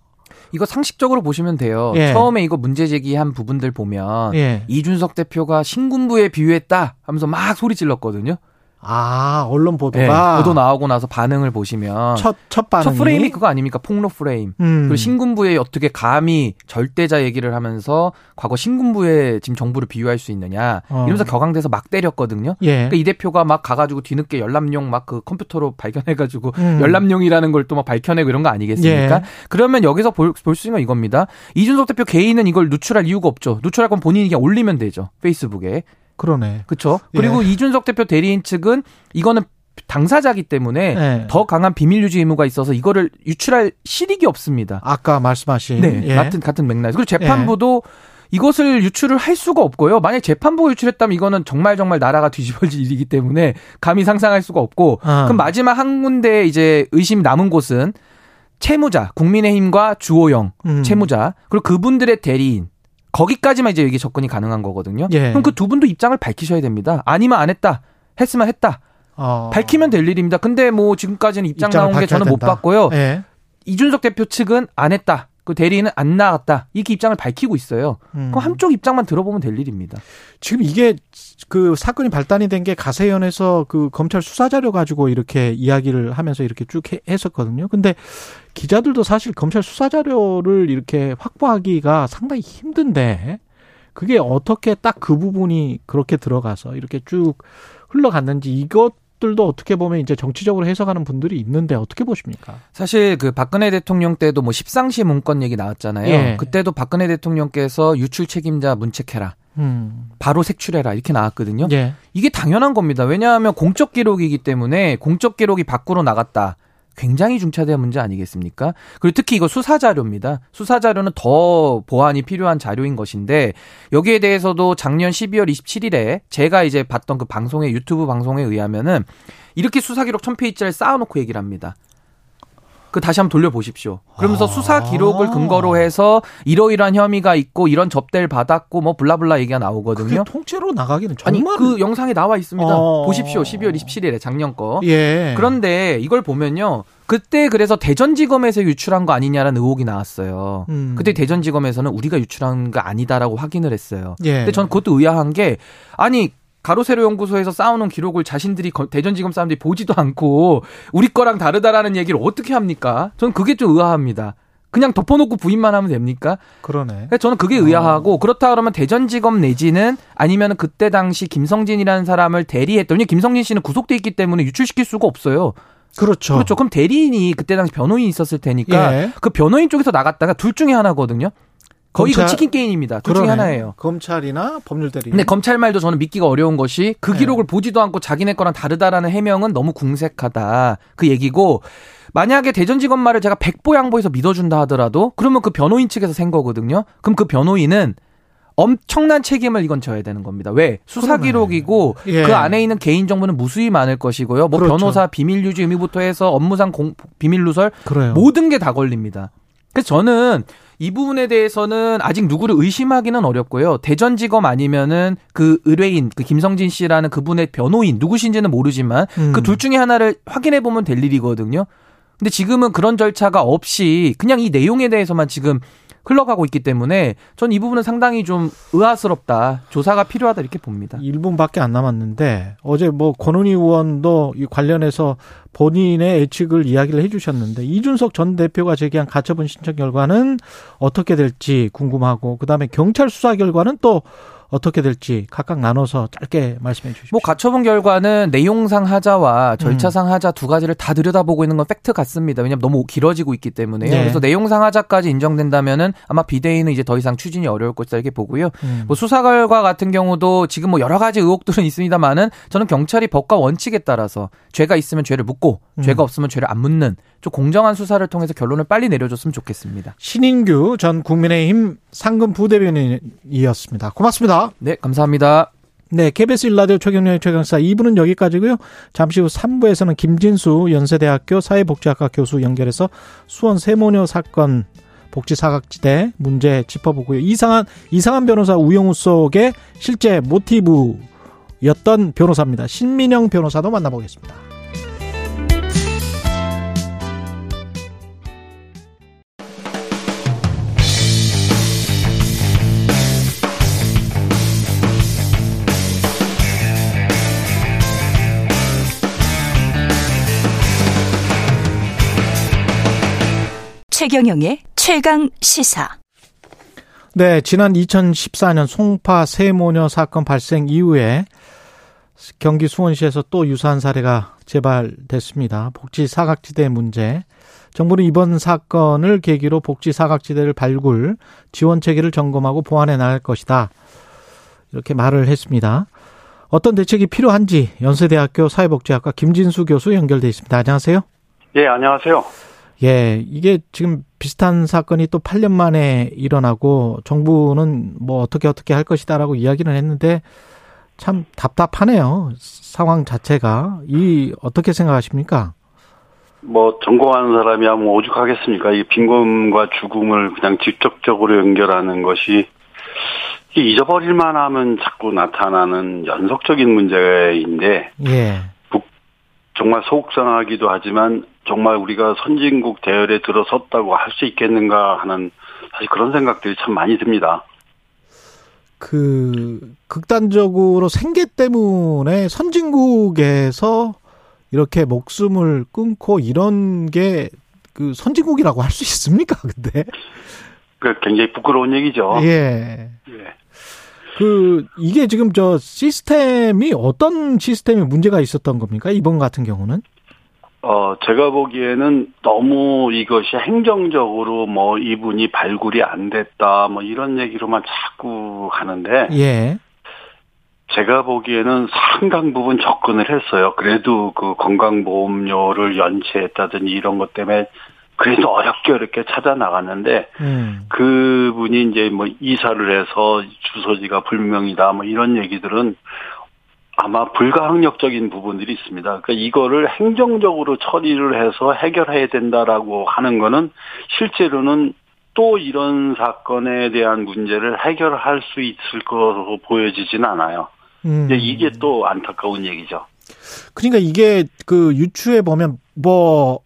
이거 상식적으로 보시면 돼요.
예.
처음에 이거 문제 제기한 부분들 보면
예.
이준석 대표가 신군부에 비유했다 하면서 막 소리 질렀거든요.
아 언론
예,
보도가
보도 나오고 나서 반응을 보시면 첫첫첫
반응이
프레임이 그거 아닙니까? 폭로 프레임.
음.
그리고 신군부에 어떻게 감히 절대자 얘기를 하면서 과거 신군부에 지금 정부를 비유할 수 있느냐
어.
이러면서 격앙돼서 막 때렸거든요.
예.
그러니까 이 대표가 막 가가지고 뒤늦게 열람용 막 그 컴퓨터로 발견해가지고
음.
열람용이라는 걸 또 막 밝혀내고 이런 거 아니겠습니까?
예.
그러면 여기서 볼 수 있는 건 이겁니다. 이준석 대표 개인은 이걸 누출할 이유가 없죠. 누출할 건 본인이 그냥 올리면 되죠. 페이스북에.
그러네.
그렇죠. 그리고 이준석 대표 대리인 측은 이거는 당사자기 때문에
예.
더 강한 비밀 유지 의무가 있어서 이거를 유출할 실익이 없습니다.
아까 말씀하신
네,
예.
같은 같은 맥락. 그리고 재판부도 이것을 유출을 할 수가 없고요. 만약 재판부가 유출했다면 이거는 정말 정말 나라가 뒤집어질 일이기 때문에 감히 상상할 수가 없고
아.
그럼 마지막 한 군데 이제 의심이 남은 곳은 채무자, 국민의힘과 주호영
음.
채무자 그리고 그분들의 대리인 거기까지만 이제 이게 접근이 가능한 거거든요.
예.
그럼 그 두 분도 입장을 밝히셔야 됩니다. 아니면 안 했다. 했으면 했다.
어.
밝히면 될 일입니다. 근데 뭐 지금까지는 입장 나온 게 저는
밝혀야
못
된다.
봤고요.
예.
이준석 대표 측은 안 했다. 그 대리인은 안 나갔다. 이렇게 입장을 밝히고 있어요.
음.
그럼 한쪽 입장만 들어보면 될 일입니다.
지금 이게 그 사건이 발단이 된 게 가세연에서 그 검찰 수사 자료 가지고 이렇게 이야기를 하면서 이렇게 쭉 해- 했었거든요. 근데 기자들도 사실 검찰 수사 자료를 이렇게 확보하기가 상당히 힘든데 그게 어떻게 딱 그 부분이 그렇게 들어가서 이렇게 쭉 흘러갔는지 이것 들도 어떻게 보면 이제 정치적으로 해석하는 분들이 있는데 어떻게 보십니까?
사실 그 박근혜 대통령 때도 뭐 십상시 문건 얘기 나왔잖아요.
예.
그때도 박근혜 대통령께서 유출 책임자 문책해라.
음.
바로 색출해라. 이렇게 나왔거든요.
예.
이게 당연한 겁니다. 왜냐하면 공적 기록이기 때문에 공적 기록이 밖으로 나갔다. 굉장히 중차대한 문제 아니겠습니까? 그리고 특히 이거 수사 자료입니다. 수사 자료는 더 보완이 필요한 자료인 것인데 여기에 대해서도 작년 12월 27일에 제가 이제 봤던 그 방송의 유튜브 방송에 의하면은 이렇게 수사 기록 1000페이지를 쌓아놓고 얘기를 합니다. 그 다시 한번 돌려보십시오. 그러면서
아.
수사 기록을 근거로 해서 이러이러한 혐의가 있고 이런 접대를 받았고 뭐 블라블라 얘기가 나오거든요.
통째로 나가기는
아니
정말
그 영상이 나와 있습니다.
어.
보십시오. 12월 27일에 작년 거.
예.
그런데 이걸 보면요. 그때 그래서 대전지검에서 유출한 거 아니냐라는 의혹이 나왔어요.
음.
그때 대전지검에서는 우리가 유출한 거 아니다라고 확인을 했어요.
예.
근데 전 그것도 의아한 게 아니 가로세로 연구소에서 쌓아놓은 기록을 자신들이 거- 대전지검 사람들이 보지도 않고 우리 거랑 다르다라는 얘기를 어떻게 합니까? 저는 그게 좀 의아합니다. 그냥 덮어놓고 부인만 하면 됩니까?
그러네.
그래서 저는 그게 의아하고 그렇다 그러면 대전지검 내지는 아니면 그때 당시 김성진이라는 사람을 대리했더니 김성진 씨는 구속돼 있기 때문에 유출시킬 수가 없어요.
그렇죠.
그렇죠. 그럼 대리인이 그때 당시 변호인이 있었을 테니까
예.
그 변호인 쪽에서 나갔다가 둘 중에 하나거든요. 거의 그
검찰-
치킨 게임입니다. 둘 중에. 하나예요.
검찰이나 법률 대리.
근데 검찰 말도 저는 믿기가 어려운 것이 그
네.
기록을 보지도 않고 자기네 거랑 다르다라는 해명은 너무 궁색하다. 그 얘기고 만약에 대전지검 말을 제가 백보 양보해서 믿어준다 하더라도 그러면 그 변호인 측에서 센 거거든요. 그럼 그 변호인은 엄청난 책임을 이건 져야 되는 겁니다. 왜? 수사. 기록이고
예.
그 안에 있는 개인 정보는 무수히 많을 것이고요. 뭐
그렇죠.
변호사 비밀 유지 의무부터 해서 업무상 공- 비밀 누설
그래요.
모든 게 다 걸립니다. 그래서 저는 이 부분에 대해서는 아직 누구를 의심하기는 어렵고요. 대전지검 아니면은 그 의뢰인, 그 김성진 씨라는 그분의 변호인 누구신지는 모르지만
음.
그둘 중에 하나를 확인해 보면 될 일이거든요. 근데 지금은 그런 절차가 없이 그냥 이 내용에 대해서만 지금 흘러가고 있기 때문에 전 이 부분은 상당히 좀 의아스럽다. 조사가 필요하다 이렇게 봅니다.
1분밖에 안 남았는데 어제 뭐 권은희 의원도 이 관련해서 본인의 예측을 이야기를 해 주셨는데 이준석 전 대표가 제기한 가처분 신청 결과는 어떻게 될지 궁금하고 그다음에 경찰 수사 결과는 또 어떻게 될지 각각 나눠서 짧게 말씀해 주십시오.
뭐 가처분 결과는 내용상 하자와 절차상 하자 두 가지를 다 들여다보고 있는 건 팩트 같습니다. 왜냐하면 너무 길어지고 있기 때문에요.
네.
그래서 내용상 하자까지 인정된다면은 아마 비대위는 이제 더 이상 추진이 어려울 것이다 이렇게 보고요.
음.
뭐 수사 결과 같은 경우도 지금 뭐 여러 가지 의혹들은 있습니다만은 저는 경찰이 법과 원칙에 따라서 죄가 있으면 죄를 묻고
음.
죄가 없으면 죄를 안 묻는 좀 공정한 수사를 통해서 결론을 빨리 내려줬으면 좋겠습니다.
신인규 전 국민의힘 상금 부대변인이었습니다. 고맙습니다.
네, 감사합니다.
네, KBS 일라디오 최경련의 최강사 2부는 여기까지고요. 잠시 후 3부에서는 김진수 연세대학교 사회복지학과 교수 연결해서 수원 세모녀 사건 복지 사각지대 문제 짚어보고요. 이상한 이상한 변호사 우영우 속의 실제 모티브였던 변호사입니다. 신민영 변호사도 만나보겠습니다.
최경영의 최강 시사.
네, 지난 2014년 송파 세모녀 사건 발생 이후에 경기 수원시에서 또 유사한 사례가 재발됐습니다. 복지 사각지대 문제. 정부는 이번 사건을 계기로 복지 사각지대를 발굴, 지원 체계를 점검하고 보완해 나갈 것이다. 이렇게 말을 했습니다. 어떤 대책이 필요한지 연세대학교 사회복지학과 김진수 교수 연결돼 있습니다. 안녕하세요.
예, 안녕하세요.
예, 이게 지금 비슷한 사건이 또 8년 만에 일어나고 정부는 뭐 어떻게 어떻게 할 것이다라고 이야기는 했는데 참 답답하네요. 상황 자체가. 이 어떻게 생각하십니까?
뭐 전공하는 사람이야 뭐 오죽하겠습니까? 이 빈곤과 죽음을 그냥 직접적으로 연결하는 것이 잊어버릴만 하면 자꾸 나타나는 연속적인 문제인데
예.
정말 속상하기도 하지만 정말 우리가 선진국 대열에 들어섰다고 할 수 있겠는가 하는 사실 그런 생각들이 참 많이 듭니다.
그 극단적으로 생계 때문에 선진국에서 이렇게 목숨을 끊고 이런 게 그 선진국이라고 할 수 있습니까? 근데
그 굉장히 부끄러운 얘기죠.
예.
예.
그 이게 지금 저 시스템이 어떤 시스템에 문제가 있었던 겁니까? 이번 같은 경우는?
어, 제가 보기에는 너무 이것이 행정적으로 뭐 이분이 발굴이 안 됐다 뭐 이런 얘기로만 자꾸 하는데
예.
제가 보기에는 상당 부분 접근을 했어요. 그래도 그 건강보험료를 연체했다든지 이런 것 때문에 그래도 어렵게 어렵게 찾아 나갔는데
음.
그분이 이제 뭐 이사를 해서 주소지가 불명이다 뭐 이런 얘기들은 아마 불가항력적인 부분들이 있습니다. 그러니까 이거를 행정적으로 처리를 해서 해결해야 된다라고 하는 거는 실제로는 또 이런 사건에 대한 문제를 해결할 수 있을 것으로 보여지진 않아요.
음.
이게 또 안타까운 얘기죠.
그러니까 이게 그 유추해 보면 뭐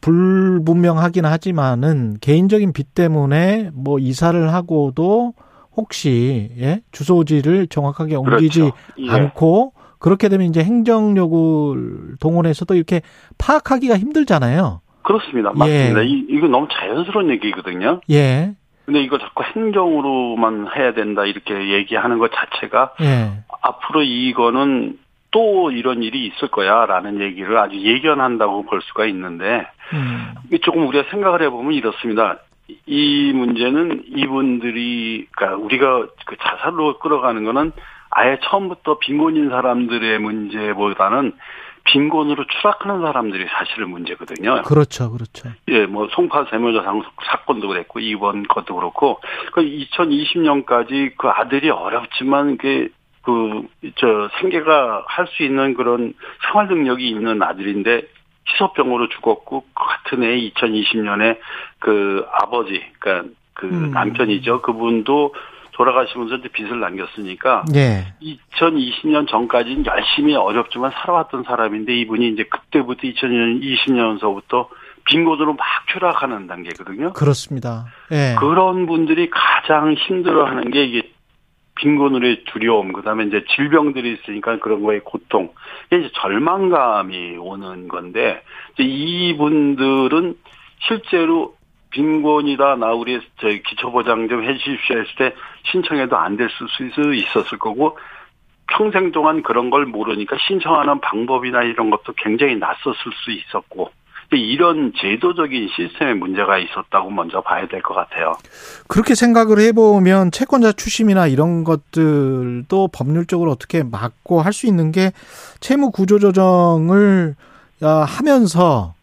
불분명하긴 하지만은 개인적인 빚 때문에 뭐 이사를 하고도 혹시 예? 주소지를 정확하게 옮기지
그렇죠. 예.
않고 그렇게 되면 이제 행정력을 동원해서도 이렇게 파악하기가 힘들잖아요.
그렇습니다.
예.
맞습니다. 이, 이거 너무 자연스러운 얘기거든요.
예.
근데 이거 자꾸 행정으로만 해야 된다 이렇게 얘기하는 것 자체가
예.
앞으로 이거는 또 이런 일이 있을 거야라는 얘기를 아주 예견한다고 볼 수가 있는데
음.
조금 우리가 생각을 해보면 이렇습니다. 이 문제는 이분들이 그러니까 우리가 그 자살로 끌어가는 거는 아예 처음부터 빈곤인 사람들의 문제보다는 빈곤으로 추락하는 사람들이 사실은 문제거든요.
그렇죠. 그렇죠.
예, 뭐 송파 세모자 상- 사건도 그랬고 이번 것도 그렇고 그 2020년까지 그 아들이 어렵지만 그 그 저 생계가 할 수 있는 그런 생활 능력이 있는 아들인데 희소병으로 죽었고 그 같은 해 2020년에 그 아버지 그러니까 그
음.
남편이죠 그분도 돌아가시면서 이제 빚을 남겼으니까
예.
2020년 전까지는 열심히 어렵지만 살아왔던 사람인데 이분이 이제 그때부터 2020년서부터 빈곤으로 막 추락하는 단계거든요.
그렇습니다. 예.
그런 분들이 가장 힘들어하는 게 이게 빈곤으로의 두려움, 그 다음에 이제 질병들이 있으니까 그런 거에 고통, 이제 절망감이 오는 건데 이분들은 실제로 빈곤이다 나 우리 저희 기초보장 좀 해주십시오 했을 때 신청해도 안될수 있었을 거고 평생 동안 그런 걸 모르니까 신청하는 방법이나 이런 것도 굉장히 낯섰을 수 있었고 이런 제도적인 시스템에 문제가 있었다고 먼저 봐야 될 것 같아요.
그렇게 생각을 해보면 채권자 추심이나 이런 것들도 법률적으로 어떻게 막고 할 수 있는 게 채무 구조 조정을 아, 하면서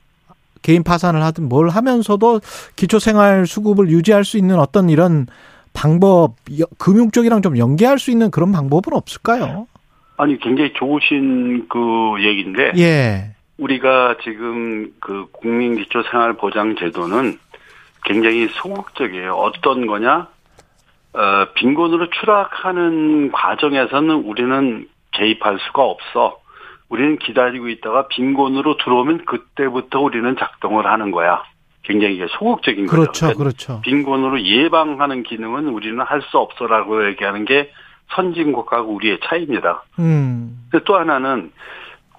개인 파산을 하든 뭘 하면서도 기초생활 수급을 유지할 수 있는 어떤 이런 방법 여- 금융 쪽이랑 좀 연계할 수 있는 그런 방법은 없을까요?
아니 굉장히 좋으신 그 얘기인데
예.
우리가 지금 그 국민 기초 생활 보장 제도는 굉장히 소극적이에요. 어떤 거냐? 어, 빈곤으로 추락하는 과정에서는 우리는 개입할 수가 없어. 우리는 기다리고 있다가 빈곤으로 들어오면 그때부터 우리는 작동을 하는 거야. 굉장히 이게 소극적인 거죠.
그렇죠.
그러니까
그렇죠.
빈곤으로 예방하는 기능은 우리는 할 수 없어라고 얘기하는 게 선진국하고 우리의 차이입니다.
음.
또 하나는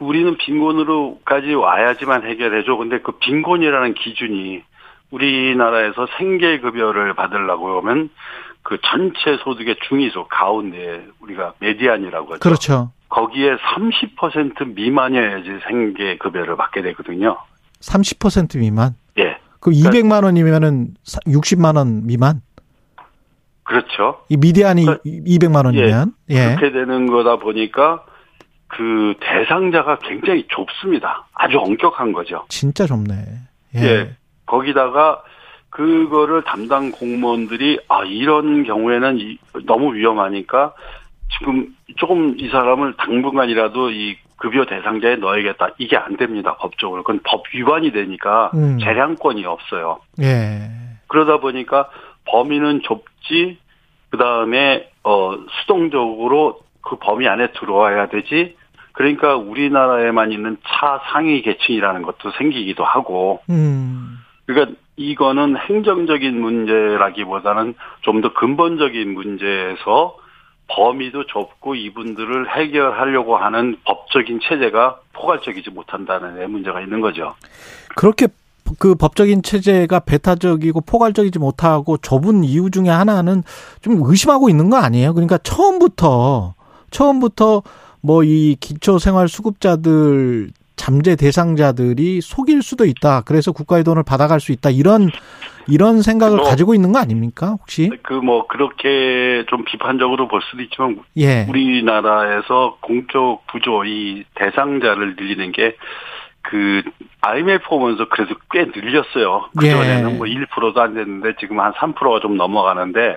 우리는 빈곤으로까지 와야지만 해결해줘. 근데 그 빈곤이라는 기준이 우리나라에서 생계급여를 받으려고 하면 그 전체 소득의 중위소 가운데 우리가 메디안이라고 하죠.
그렇죠.
거기에 30% 미만이어야지 생계급여를 받게 되거든요.
30% 미만.
예.
그 200만 원이면은 60만 원 미만.
그렇죠.
이 미디안이
그러니까
200만 원이면 예.
그렇게 되는 거다 보니까 그 대상자가 굉장히 좁습니다. 아주 엄격한 거죠.
진짜 좁네. 예.
예. 거기다가 그거를 담당 공무원들이 아 이런 경우에는 이- 너무 위험하니까 지금 조금 이 사람을 당분간이라도 이 급여 대상자에 넣어야겠다. 이게 안 됩니다. 법적으로. 그건 법 위반이 되니까
음.
재량권이 없어요.
예.
그러다 보니까 범위는 좁지 그다음에 어 수동적으로 그 범위 안에 들어와야 되지. 그러니까 우리나라에만 있는 차상위 계층이라는 것도 생기기도 하고
음.
그러니까 이거는 행정적인 문제라기보다는 좀 더 근본적인 문제에서 범위도 좁고 이분들을 해결하려고 하는 법적인 체제가 포괄적이지 못한다는 데 문제가 있는 거죠.
그렇게 그 법적인 체제가 배타적이고 포괄적이지 못하고 좁은 이유 중에 하나는 좀 의심하고 있는 거 아니에요? 그러니까 처음부터 처음부터 뭐 이 기초 생활 수급자들 잠재 대상자들이 속일 수도 있다. 그래서 국가의 돈을 받아갈 수 있다. 이런 이런 생각을
뭐-
가지고 있는 거 아닙니까? 혹시?
그 뭐 그렇게 좀 비판적으로 볼 수도 있지만
예.
우리나라에서 공적 부조 이 대상자를 늘리는 게 그 IMF 오면서 그래도 꽤 늘렸어요. 그
예.
전에는 뭐 1%도 안 됐는데 지금 한 3%가 좀 넘어가는데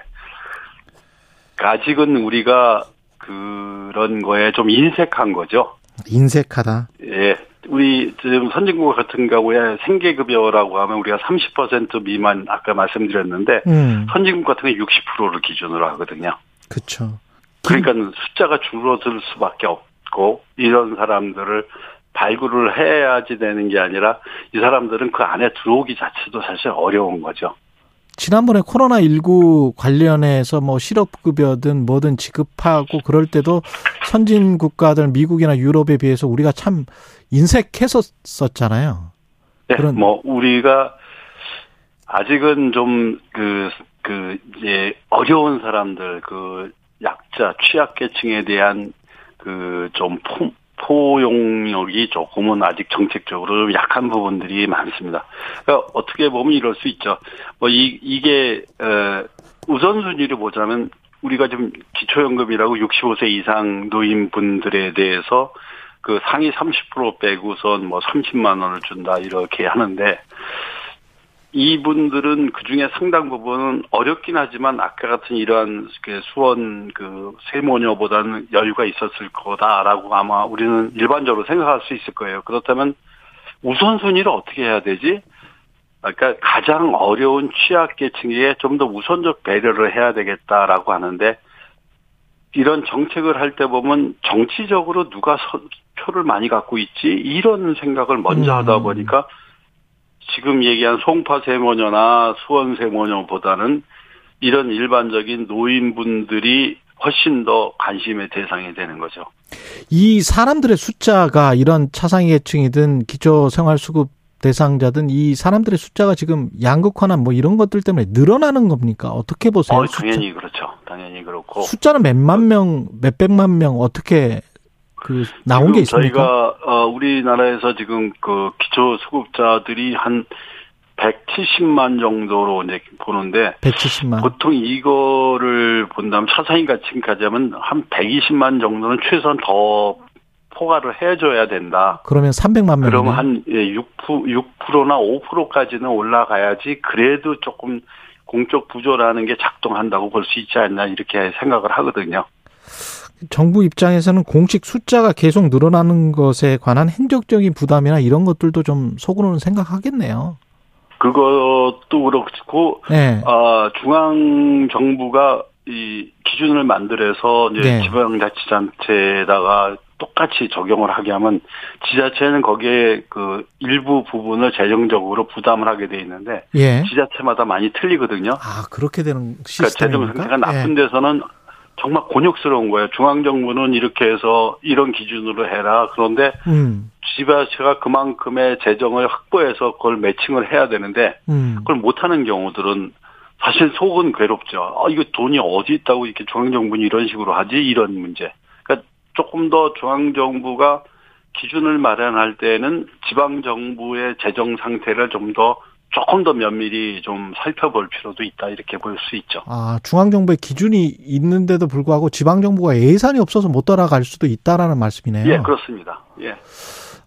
아직은 우리가 그런 거에 좀 인색한 거죠.
인색하다.
예. 우리 지금 선진국 같은 경우에 생계급여라고 하면 우리가 30% 미만 아까 말씀드렸는데
음,
선진국 같은 게 60%를 기준으로 하거든요.
그쵸.
그러니까 숫자가 줄어들 수밖에 없고 이런 사람들을 발굴을 해야지 되는 게 아니라 이 사람들은 그 안에 들어오기 자체도 사실 어려운 거죠.
지난번에 코로나19 관련해서 뭐 실업급여든 뭐든 지급하고 그럴 때도 선진 국가들 미국이나 유럽에 비해서 우리가 참 인색했었잖아요.
네,
그런-
뭐 우리가 아직은 좀 그 그 이제 어려운 사람들 그 약자 취약계층에 대한 그 좀 포용력이 조금은 아직 정책적으로 좀 약한 부분들이 많습니다. 그러니까 어떻게 보면 이럴 수 있죠. 뭐 이 이게 어 우선순위를 보자면 우리가 지금 기초연금이라고 65세 이상 노인분들에 대해서 그 상위 30% 빼고선 뭐 30만 원을 준다 이렇게 하는데 이분들은 그 중에 상당 부분은 어렵긴 하지만 아까 같은 이러한 그 수원 그 세모녀보다는 여유가 있었을 거다라고 아마 우리는 일반적으로 생각할 수 있을 거예요. 그렇다면 우선순위를 어떻게 해야 되지? 그러니까 가장 어려운 취약계층에 좀 더 우선적 배려를 해야 되겠다라고 하는데 이런 정책을 할 때 보면 정치적으로 누가 서- 표를 많이 갖고 있지 이런 생각을 먼저
음.
하다 보니까 지금 얘기한 송파 세모녀나 수원 세모녀보다는 이런 일반적인 노인분들이 훨씬 더 관심의 대상이 되는 거죠.
이 사람들의 숫자가 이런 차상위 계층이든 기초생활수급 대상자든 이 사람들의 숫자가 지금 양극화나 뭐 이런 것들 때문에 늘어나는 겁니까? 어떻게 보세요?
어,
숫자-
당연히 그렇죠. 당연히 그렇고.
숫자는 몇만 명, 몇 백만 명 어떻게 그 나온 게 있습니까?
저희가 어, 우리나라에서 지금 그 기초 수급자들이 한 170만 정도로 이제 보는데
170만.
보통 이거를 본다면 차상위 가층까지 하면 한 120만 정도는 최소한 더 포괄을 해줘야 된다.
그러면 300만 명.
그러면 한 6%, 6%나 5%까지는 올라가야지 그래도 조금 공적 부조라는 게 작동한다고 볼 수 있지 않나 이렇게 생각을 하거든요.
정부 입장에서는 공식 숫자가 계속 늘어나는 것에 관한 행정적인 부담이나 이런 것들도 좀 속으로는 생각하겠네요.
그것도 그렇고
네.
아, 중앙 정부가 이 기준을 만들어서 이제
네.
지방자치단체에다가 똑같이 적용을 하게 하면 지자체는 거기에 그 일부 부분을 재정적으로 부담을 하게 돼 있는데
예.
지자체마다 많이 틀리거든요.
아, 그렇게 되는
그러니까 재정
시스템입니까?
상태가 나쁜
예.
데서는 정말 곤욕스러운 거예요. 중앙 정부는 이렇게 해서 이런 기준으로 해라. 그런데
음.
지자체가 그만큼의 재정을 확보해서 그걸 매칭을 해야 되는데
음.
그걸 못하는 경우들은 사실 속은 괴롭죠. 아, 이거 돈이 어디 있다고 이렇게 중앙정부는 이런 식으로 하지? 이런 문제. 그러니까 조금 더 중앙정부가 기준을 마련할 때는 지방정부의 재정 상태를 좀더 조금 더 면밀히 좀 살펴볼 필요도 있다. 이렇게 볼 수 있죠.
아, 중앙정부의 기준이 있는데도 불구하고 지방정부가 예산이 없어서 못 따라갈 수도 있다라는 말씀이네요.
예, 그렇습니다. 예.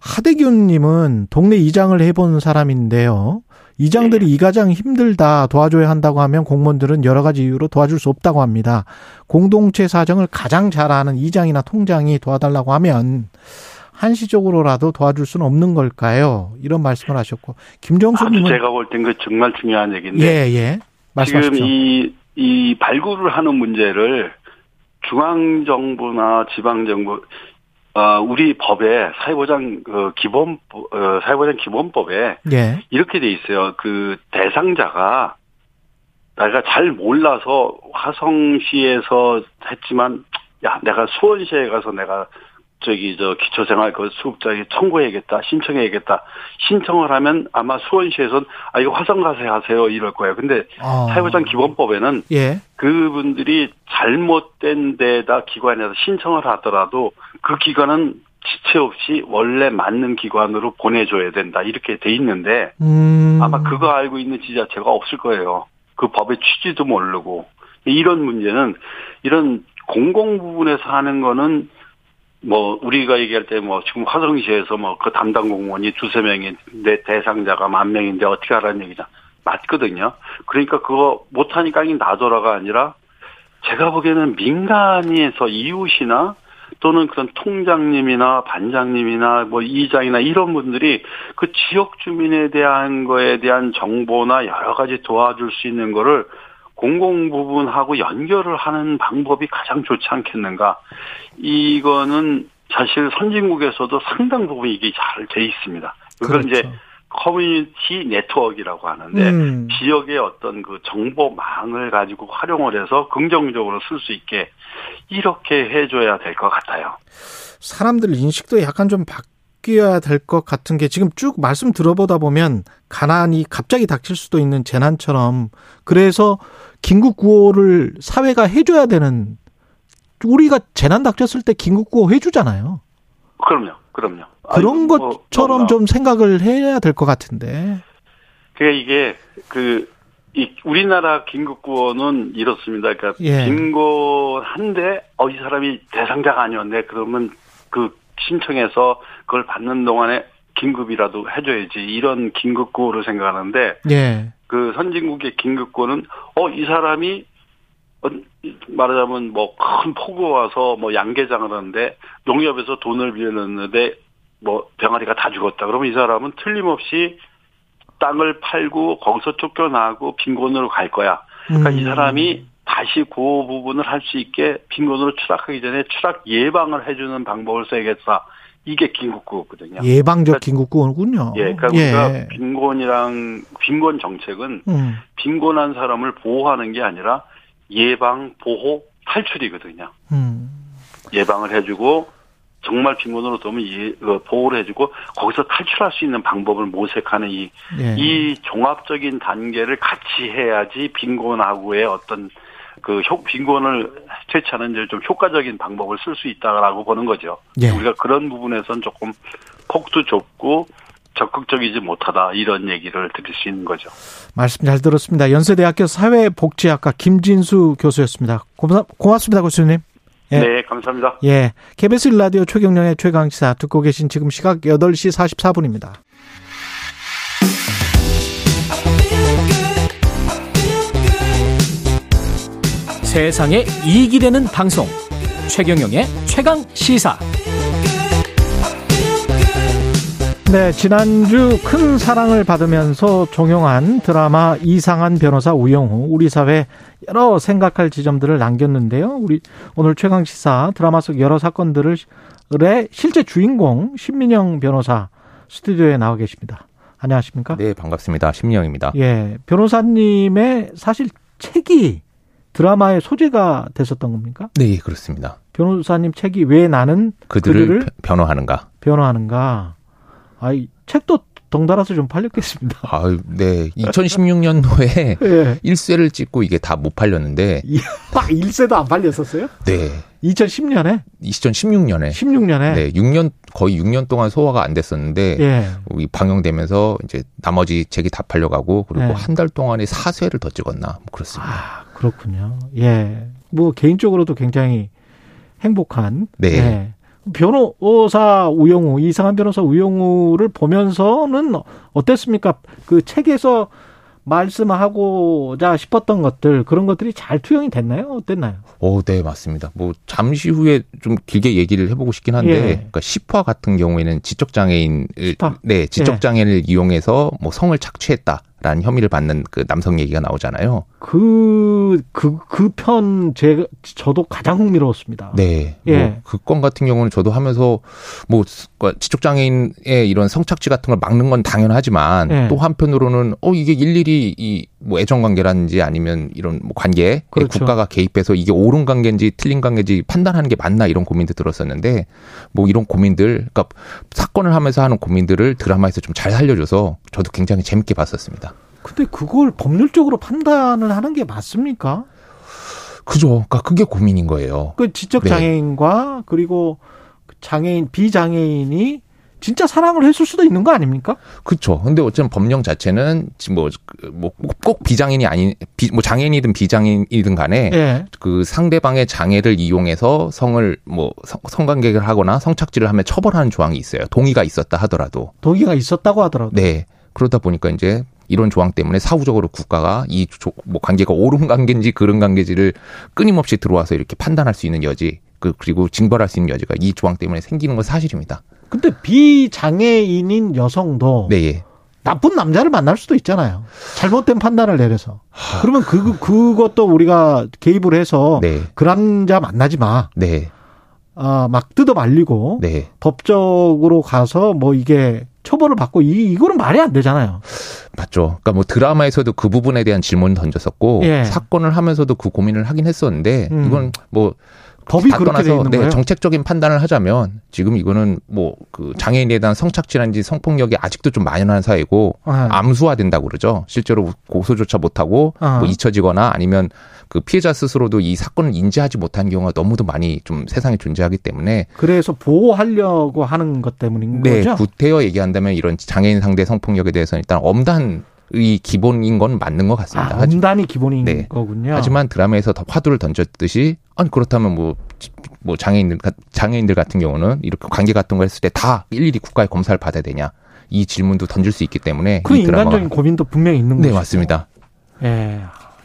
하대균님은 동네 이장을 해본 사람인데요. 이장들이
네.
이 가장 힘들다 도와줘야 한다고 하면 공무원들은 여러 가지 이유로 도와줄 수 없다고 합니다. 공동체 사정을 가장 잘 아는 이장이나 통장이 도와달라고 하면 한시적으로라도 도와줄 수는 없는 걸까요? 이런 말씀을 하셨고 김정수님은
제가 볼 땐 그 정말 중요한 얘기인데
예, 예.
지금
말씀하십시오.
이, 이 발굴을 하는 문제를 중앙 정부나 지방 정부, 어, 우리 법에 사회보장, 그 기본, 어, 사회보장 기본법에
예.
이렇게 돼 있어요. 그 대상자가 내가 잘 몰라서 화성시에서 했지만, 야, 내가 수원시에 가서 내가 저기 저 기초생활 그 수급자에게 청구해야겠다 신청해야겠다 신청을 하면 아마 수원시에선 아 이거 화성 가서 하세요 이럴 거예요 근데
어.
사회보장 기본법에는
예.
그분들이 잘못된 데다 기관에서 신청을 하더라도 그 기관은 지체 없이 원래 맞는 기관으로 보내줘야 된다 이렇게 돼 있는데
음.
아마 그거 알고 있는 지자체가 없을 거예요. 그 법의 취지도 모르고 이런 문제는 이런 공공 부분에서 하는 거는 뭐 우리가 얘기할 때 뭐 지금 화성시에서 뭐 그 담당 공무원이 두세 내 대상자가 만 명인데 어떻게 하라는 얘기냐 맞거든요. 그러니까 그거 못하니까 이 나더라가 아니라 제가 보기에는 민간에서 이웃이나 또는 그런 통장님이나 반장님이나 뭐 이장이나 이런 분들이 그 지역 주민에 대한 거에 대한 정보나 여러 가지 도와줄 수 있는 거를 공공 부분하고 연결을 하는 방법이 가장 좋지 않겠는가. 이거는 사실 선진국에서도 상당 부분 이게 잘 돼 있습니다. 그걸
그렇죠.
이제 커뮤니티 네트워크라고 하는데
음.
지역의 어떤 그 정보망을 가지고 활용을 해서 긍정적으로 쓸 수 있게 이렇게 해줘야 될 것 같아요.
사람들 인식도 약간 좀 바뀌어야 될 것 같은 게 지금 쭉 말씀 들어보다 보면 가난이 갑자기 닥칠 수도 있는 재난처럼 그래서 긴급 구호를 사회가 해줘야 되는 우리가 재난 닥쳤을 때 긴급 구호 해주잖아요.
그럼요, 그럼요.
그런
아니, 뭐,
것처럼
너무나.
좀 생각을 해야 될 것 같은데.
그게 이게 그, 이 우리나라 긴급 구호는 이렇습니다. 그러니까
예.
빈곤한데 어이 사람이 대상자가 아니었네. 그러면 그 신청해서 그걸 받는 동안에 긴급이라도 해줘야지 이런 긴급 구호를 생각하는데
예.
그 선진국의 긴급구호는 어이 사람이 어, 말하자면 뭐 큰 폭우가 와서 뭐 양계장을 하는데 농협에서 돈을 빌렸는데 뭐 병아리가 다 죽었다. 그러면 이 사람은 틀림없이 땅을 팔고 거기서 쫓겨나고 빈곤으로 갈 거야. 그러니까 이
음.
사람이 다시 그 부분을 할 수 있게 빈곤으로 추락하기 전에 추락 예방을 해주는 방법을 써야겠다. 이게 긴급구호거든요.
예방적 긴급 구호군요.
예, 그러니까 우리가 빈곤이랑 빈곤 정책은
음.
빈곤한 사람을 보호하는 게 아니라 예방, 보호, 탈출이거든요.
음.
예방을 해주고 정말 빈곤으로 들면 예, 어, 보호를 해주고 거기서 탈출할 수 있는 방법을 모색하는 이,
예.
이 종합적인 단계를 같이 해야지 빈곤하고의 어떤 그 효, 빈곤을 퇴치하는 이제 좀 효과적인 방법을 쓸 수 있다라고 보는 거죠.
예.
우리가 그런 부분에선 조금 폭도 좁고 적극적이지 못하다 이런 얘기를 드릴 수 있는 거죠.
말씀 잘 들었습니다. 연세대학교 사회복지학과 김진수 교수였습니다. 고마, 고맙습니다, 교수님. 예.
네, 감사합니다.
예. KBS 일라디오 최경령의 최강시사 듣고 계신 지금 시각 8시 44분입니다.
세상에 이익이 되는 방송 최경영의 최강 시사
네, 지난주 큰 사랑을 받으면서 종영한 드라마 이상한 변호사 우영우 우리 사회 여러 생각할 지점들을 남겼는데요. 우리 오늘 최강 시사 드라마 속 여러 사건들을 의 실제 주인공 신민영 변호사 스튜디오에 나와 계십니다. 안녕하십니까?
네, 반갑습니다. 심리영입니다.
예, 변호사님의 사실 책이 드라마의 소재가 됐었던 겁니까?
네, 그렇습니다.
변호사님 책이 왜 나는
그들을,
그들을
변호하는가?
변호하는가? 아 이 책도 덩달아서 좀 팔렸겠습니다.
아, 네. 2016년도에
예.
1쇄를 찍고 이게 다 못 팔렸는데,
아, 1세도 안 팔렸었어요?
네.
2010년에?
2016년에.
16년에?
네, 6년, 거의 6년 동안 소화가 안 됐었는데,
예.
이 방영되면서 이제 나머지 책이 다 팔려가고, 그리고
네.
한달 동안에 4쇄를 더 찍었나, 뭐 그렇습니다.
아, 그렇군요. 예. 뭐, 개인적으로도 굉장히 행복한.
네.
예. 변호사 우영우, 이상한 변호사 우영우를 보면서는 어땠습니까? 그 책에서 말씀하고자 싶었던 것들, 그런 것들이 잘 투영이 됐나요? 어땠나요?
오, 네, 맞습니다. 뭐, 잠시 후에 좀 길게 얘기를 해보고 싶긴 한데,
예.
그러니까 10화 같은 경우에는 지적 장애인을,
10화?
네, 지적 장애를 이용해서 뭐 성을 착취했다 라는 혐의를 받는 그 남성 얘기가 나오잖아요.
그, 그, 그 편, 제, 저도 가장 흥미로웠습니다.
네.
예.
뭐, 그건 같은 경우는 저도 하면서, 뭐, 지적장애인의 이런 성착취 같은 걸 막는 건 당연하지만,
예.
또 한편으로는, 어, 이게 일일이 이, 뭐, 애정관계라든지 아니면 이런 뭐 관계에
그렇죠.
국가가 개입해서 이게 옳은 관계인지 틀린 관계인지 판단하는 게 맞나 이런 고민도 들었었는데, 뭐, 이런 고민들, 그러니까 사건을 하면서 하는 고민들을 드라마에서 좀 잘 살려줘서 저도 굉장히 재밌게 봤었습니다.
근데 그걸 법률적으로 판단을 하는 게 맞습니까?
그죠. 그러니까 그게 고민인 거예요.
그 지적
네.
장애인과 그리고 장애인 비장애인이 진짜 사랑을 했을 수도 있는 거 아닙니까?
그렇죠. 근데 어쨌든 법령 자체는 지금 뭐, 뭐, 꼭 비장애인이 아닌, 비, 뭐, 장애인이든 비장애인이든 간에
예.
그 상대방의 장애를 이용해서 성을 뭐, 성, 성관계를 하거나 성착취를 하면 처벌하는 조항이 있어요. 동의가 있었다 하더라도.
동의가 있었다고 하더라도.
네. 그러다 보니까 이제 이런 조항 때문에 사후적으로 국가가 이 뭐 관계가 옳은 관계인지 그른 관계인지를 끊임없이 들어와서 이렇게 판단할 수 있는 여지 그 그리고 징벌할 수 있는 여지가 이 조항 때문에 생기는 건 사실입니다.
근데 비장애인인 여성도
네, 예.
나쁜 남자를 만날 수도 있잖아요. 잘못된 판단을 내려서. 그러면 그 그것도 우리가 개입을 해서
네.
그 남자 만나지 마.
네.
아, 막 뜯어 말리고
네.
법적으로 가서 뭐 이게 처벌을 받고 이 이거는 말이 안 되잖아요.
맞죠. 그러니까 뭐 드라마에서도 그 부분에 대한 질문을 던졌었고
예.
사건을 하면서도 그 고민을 하긴 했었는데
음.
이건 뭐
법이
다
그렇게 돼 있는
네,
거예요.
정책적인 판단을 하자면 지금 이거는 뭐 그 장애인에 대한 성착취라든지 성폭력이 아직도 좀 만연한 사회고
아.
암수화된다고 그러죠. 실제로 고소조차 못하고
아.
뭐 잊혀지거나 아니면 그 피해자 스스로도 이 사건을 인지하지 못한 경우가 너무도 많이 좀 세상에 존재하기 때문에
그래서 보호하려고 하는 것 때문인
네,
거죠.
구태여 얘기한다면 이런 장애인 상대 성폭력에 대해서는 일단 엄단 이 기본인 건 맞는 것 같습니다.
아, 엄단이 기본인
네.
거군요.
하지만 드라마에서 더 화두를 던졌듯이 아니 그렇다면 뭐, 뭐 장애인들 가- 장애인들 같은 경우는 이렇게 관계 같은 거 했을 때 다 일일이 국가의 검사를 받아야 되냐 이 질문도 던질 수 있기 때문에
그 인간적인 고민도 분명히 있는
네
거죠.
맞습니다.
예.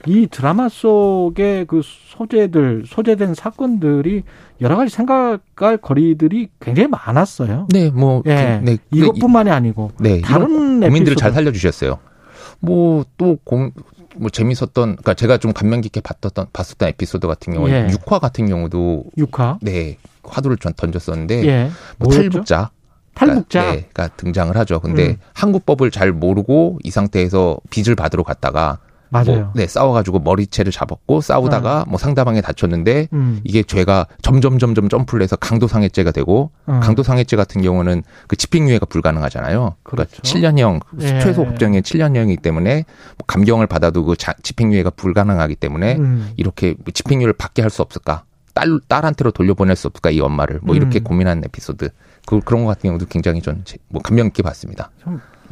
이 드라마 속의 그 소재들, 소재된 사건들이 여러 가지 생각할 거리들이 굉장히 많았어요.
네, 뭐
예.
네,
이것뿐만이 아니고
네,
다른
고민들을. 잘 살려주셨어요. 뭐또뭐 재밌었던, 그러니까 제가 좀 감명 깊게 봤었던 봤었던 에피소드 같은 경우는
예.
육화 같은 경우도
육화.
네 화두를 전 던졌었는데
예.
뭐? 탈북자
탈북자.
가, 네, 가 등장을 하죠. 근데
음.
한국법을 잘 모르고 이 상태에서 빚을 받으러 갔다가
맞아요.
뭐, 네, 싸워가지고 머리채를 잡았고 싸우다가 뭐 상대방이 다쳤는데
음.
이게 죄가 점점 점점 점프를 해서 강도상해죄가 되고
음.
강도상해죄 같은 경우는 그 집행유예가 불가능하잖아요. 그러니까
그렇죠.
7년형
예.
최소 법정의 7년형이기 때문에 뭐 감경을 받아도 그 자- 집행유예가 불가능하기 때문에
음.
이렇게 뭐 집행유예를 받게 할 수 없을까? 딸 딸한테로 돌려보낼 수 없을까 이 엄마를 뭐 이렇게
음.
고민한 에피소드 그 그런 것 같은 경우도 굉장히 전뭐 감명 깊게 봤습니다.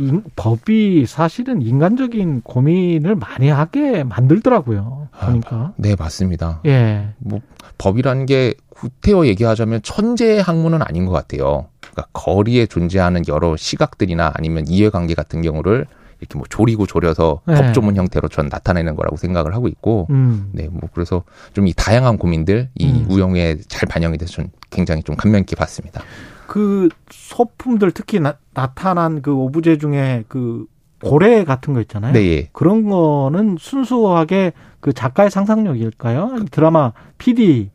인- 법이 사실은 인간적인 고민을 많이 하게 만들더라고요. 보니까.
네 맞습니다.
예.
뭐 법이라는 게 구태여 얘기하자면 천재의 학문은 아닌 것 같아요. 그러니까 거리에 존재하는 여러 시각들이나 아니면 이해관계 같은 경우를 이렇게 뭐 조리고 조려서
네.
법조문 형태로 전 나타내는 거라고 생각을 하고 있고,
음.
네, 뭐 그래서 좀 이 다양한 고민들 이
음.
우영에 잘 반영이 돼서 전 굉장히 좀 감명 깊게 봤습니다.
그 소품들 특히 나, 타난그 오브제 중에 그 고래 같은 거 있잖아요.
네, 예.
그런 거는 순수하게 그 작가의 상상력일까요? 드라마 PD의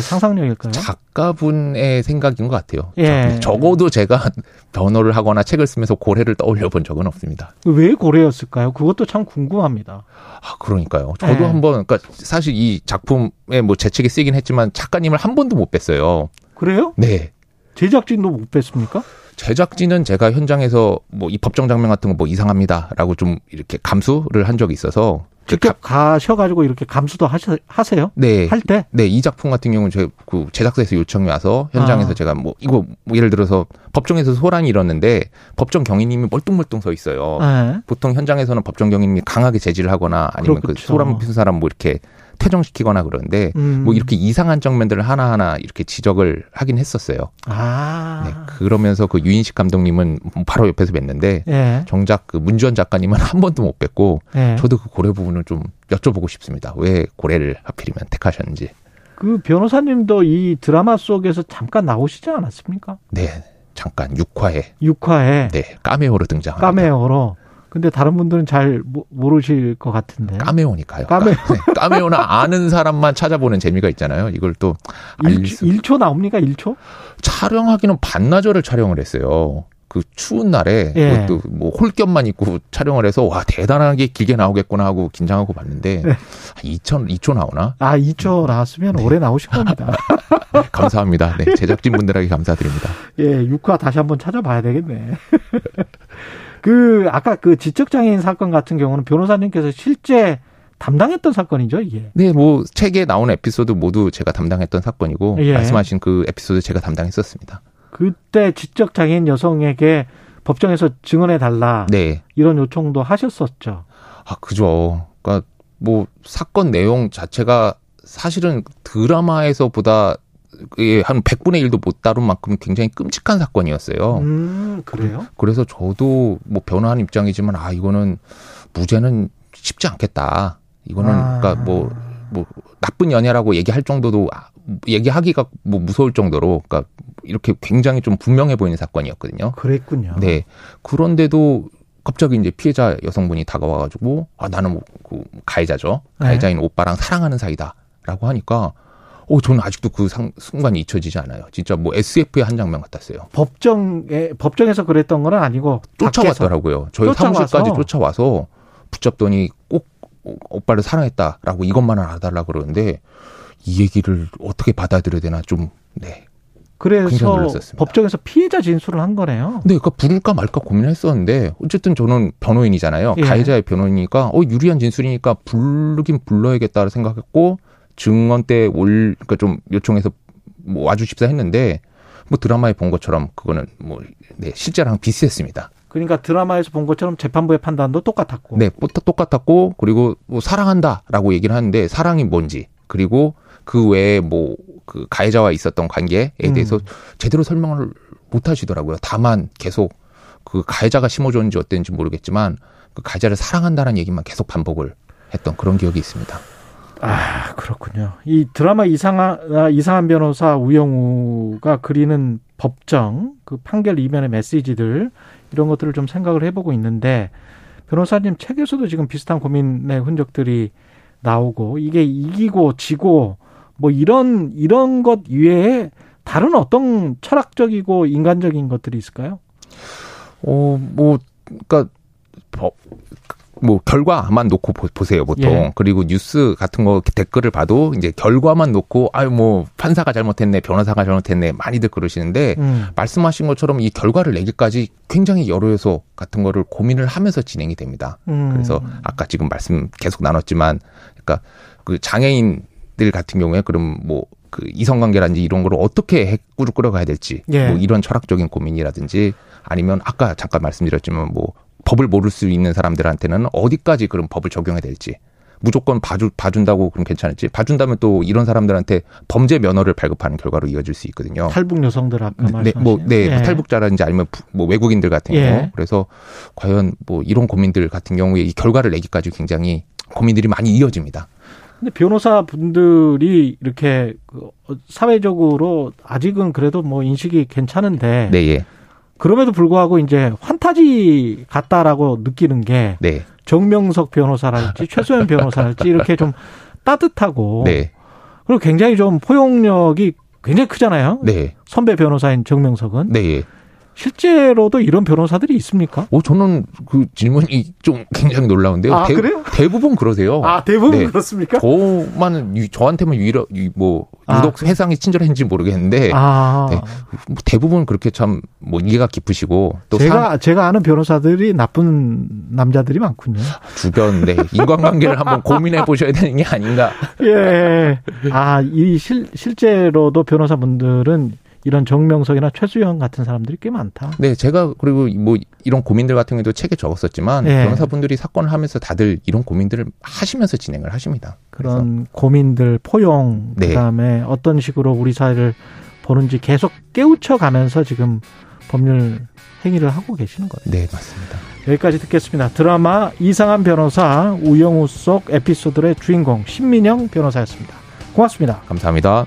상상력일까요?
작가분의 생각인 것 같아요.
예.
적어도 제가 변호를 하거나 책을 쓰면서 고래를 떠올려 본 적은 없습니다.
왜 고래였을까요? 그것도 참 궁금합니다.
아, 그러니까요. 저도
네.
한번, 그러니까 사실 이 작품에 뭐 제 책이 쓰이긴 했지만 작가님을 한 번도 못 뵀어요.
그래요?
네.
제작진도 못 뵀습니까?
제작진은 제가 현장에서 뭐이 법정 장면 같은 거 뭐 이상합니다라고 좀 이렇게 감수를 한 적이 있어서 그
직접 가셔가지고 이렇게 감수도 하셔, 하세요?
네.
할 때?
네, 이 작품 같은 경우는 제 그 제작사에서 요청이 와서 현장에서
아.
제가 뭐 이거 뭐 예를 들어서 법정에서 소란이 일었는데 법정 경위님이 멀뚱멀뚱 서 있어요.
네.
보통 현장에서는 법정 경위님이 강하게 제지를 하거나 아니면 그
그렇겠죠.
소란 피운 사람 뭐 이렇게 퇴정시키거나 그러는데
음.
뭐 이렇게 이상한 장면들을 하나하나 이렇게 지적을 하긴 했었어요.
아.
네, 그러면서 그 유인식 감독님은 바로 옆에서 뵀는데
예.
정작 그 문주원 작가님은 한 번도 못 뵀고
예.
저도 그 고래 부분을 좀 여쭤보고 싶습니다. 왜 고래를 하필이면 택하셨는지.
그 변호사님도 이 드라마 속에서 잠깐 나오시지 않았습니까?
네, 잠깐 6화에
6화에
네 까메오로 등장합니다.
까메오로. 근데 다른 분들은 잘 모- 모르실 것 같은데.
까메오니까요.
까메오.
네, 까메오나 아는 사람만 찾아보는 재미가 있잖아요. 이걸 또 알릴 수
1, 초 나옵니까? 1초?
촬영하기는 반나절을 촬영을 했어요. 그 추운 날에
예.
그것도 뭐 홀겹만 입고 촬영을 해서 와 대단하게 길게 나오겠구나 하고 긴장하고 봤는데
네.
2천 2초 나오나?
아, 2초 나왔으면 오래 나오실 겁니다.
감사합니다. 네, 제작진 분들에게 감사드립니다.
예, 6화 다시 한번 찾아봐야 되겠네. 그, 아까 그 지적 장애인 사건 같은 경우는 변호사님께서 실제 담당했던 사건이죠, 이게.
네, 뭐 책에 나오는 에피소드 모두 제가 담당했던 사건이고
예.
말씀하신 그 에피소드 제가 담당했었습니다.
그때 지적 장애인 여성에게 법정에서 증언해 달라.
네.
이런 요청도 하셨었죠.
아, 그죠. 그러니까 뭐 사건 내용 자체가 사실은 드라마에서보다 예, 한 100분의 1도 못 다룬 만큼 굉장히 끔찍한 사건이었어요.
음, 그래요?
그래서 저도 뭐 변호한 입장이지만 아 이거는 무죄는 쉽지 않겠다. 이거는
아.
그러니까 뭐뭐 나쁜 연애라고 얘기할 정도도 아, 얘기하기가 뭐 무서울 정도로 그러니까 이렇게 굉장히 좀 분명해 보이는 사건이었거든요.
그랬군요.
네. 그런데도 갑자기 이제 피해자 여성분이 다가와 가지고 아 나는 뭐, 그 가해자죠.
네.
가해자인 오빠랑 사랑하는 사이다라고 하니까 어 저는 아직도 그 상, 순간이 잊혀지지 않아요. 진짜 뭐 SF의 한 장면 같았어요.
법정에 법정에서 그랬던 건 아니고.
쫓아왔더라고요. 저희
쫓아와서.
사무실까지 쫓아와서 붙잡더니 꼭 오빠를 사랑했다라고 이것만은 알아달라 그러는데 이 얘기를 어떻게 받아들여야 되나 좀 네.
그래서. 법정에서 피해자 진술을 한 거네요.
네, 그러니까 부를까 말까 고민했었는데 어쨌든 저는 변호인이잖아요.
예.
가해자의 변호인이니까 어 유리한 진술이니까 부르긴 불러야겠다 생각했고 증언 때 올 그러니까 좀 요청해서 뭐 와주십사 했는데 뭐 드라마에 본 것처럼 그거는 뭐 네, 실제랑 비슷했습니다.
그러니까 드라마에서 본 것처럼 재판부의 판단도 똑같았고.
네, 또 똑같았고 그리고 뭐 사랑한다라고 얘기를 하는데 사랑이 뭔지 그리고 그 외에 뭐 그 가해자와 있었던 관계에
음.
대해서 제대로 설명을 못 하시더라고요. 다만 계속 그 가해자가 심어줬는지 어땠는지 모르겠지만 그 가해자를 사랑한다는 얘기만 계속 반복을 했던 그런 기억이 있습니다.
아 그렇군요. 이 드라마 이상한 아, 이상한 변호사 우영우가 그리는 법정 그 판결 이면의 메시지들 이런 것들을 좀 생각을 해보고 있는데 변호사님 책에서도 지금 비슷한 고민의 흔적들이 나오고 이게 이기고 지고 뭐 이런 이런 것 이외에 다른 어떤 철학적이고 인간적인 것들이 있을까요?
어, 뭐, 그니까, 법, 뭐, 결과만 놓고 보, 보세요, 보통.
예.
그리고 뉴스 같은 거 댓글을 봐도 이제 결과만 놓고, 아유, 뭐, 판사가 잘못했네, 변호사가 잘못했네, 많이들 그러시는데,
음.
말씀하신 것처럼 이 결과를 내기까지 굉장히 여러 요소 같은 거를 고민을 하면서 진행이 됩니다.
음.
그래서 아까 지금 말씀 계속 나눴지만, 그러니까 그 장애인들 같은 경우에 그럼 뭐그 이성관계라든지 이런 거를 어떻게 핵구를 끌어가야 될지,
예.
뭐 이런 철학적인 고민이라든지 아니면 아까 잠깐 말씀드렸지만 뭐 법을 모를 수 있는 사람들한테는 어디까지 그런 법을 적용해야 될지. 무조건 봐주, 봐준다고 그럼 괜찮을지. 봐준다면 또 이런 사람들한테 범죄 면허를 발급하는 결과로 이어질 수 있거든요.
탈북 여성들 아까
네,
말씀하신
뭐, 네, 뭐
예.
탈북자라든지 아니면 부- 뭐 외국인들 같은
예.
경우. 그래서 과연 뭐 이런 고민들 같은 경우에 이 결과를 내기까지 굉장히 고민들이 많이 이어집니다.
근데 변호사 분들이 이렇게 그 사회적으로 아직은 그래도 뭐 인식이 괜찮은데
네, 예.
그럼에도 불구하고 이제 환타지 같다라고 느끼는 게
네.
정명석 변호사랄지 최소연 변호사랄지 이렇게 좀 따뜻하고
네.
그리고 굉장히 좀 포용력이 굉장히 크잖아요.
네.
선배 변호사인 정명석은
네, 예.
실제로도 이런 변호사들이 있습니까?
오, 저는 그 질문이 좀 굉장히 놀라운데요.
아, 그래요?
대부분 그러세요.
아 대부분
네.
그렇습니까?
저만 유- 저한테만 유일하 유- 뭐
아,
유독 회상이 친절했는지 모르겠는데
아
네. 뭐 대부분 그렇게 참 뭐 이해가 깊으시고 또
제가
사-
제가 아는 변호사들이 나쁜 남자들이 많군요.
주변 네 인간관계를 한번 고민해 보셔야 되는 게 아닌가.
예. 아, 이 실, 실제로도 변호사분들은 이런 정명석이나 최수영 같은 사람들이 꽤 많다.
네, 제가 그리고 뭐 이런 고민들 같은 경우도 책에 적었었지만
예.
변호사분들이 사건을 하면서 다들 이런 고민들을 하시면서 진행을 하십니다. 그래서
그런 고민들, 포용,
네.
그다음에 어떤 식으로 우리 사회를 보는지 계속 깨우쳐 가면서 지금 법률 행위를 하고 계시는 거예요.
네, 맞습니다.
여기까지 듣겠습니다. 드라마 이상한 변호사 우영우 속 에피소드의 주인공 신민영 변호사였습니다. 고맙습니다.
감사합니다.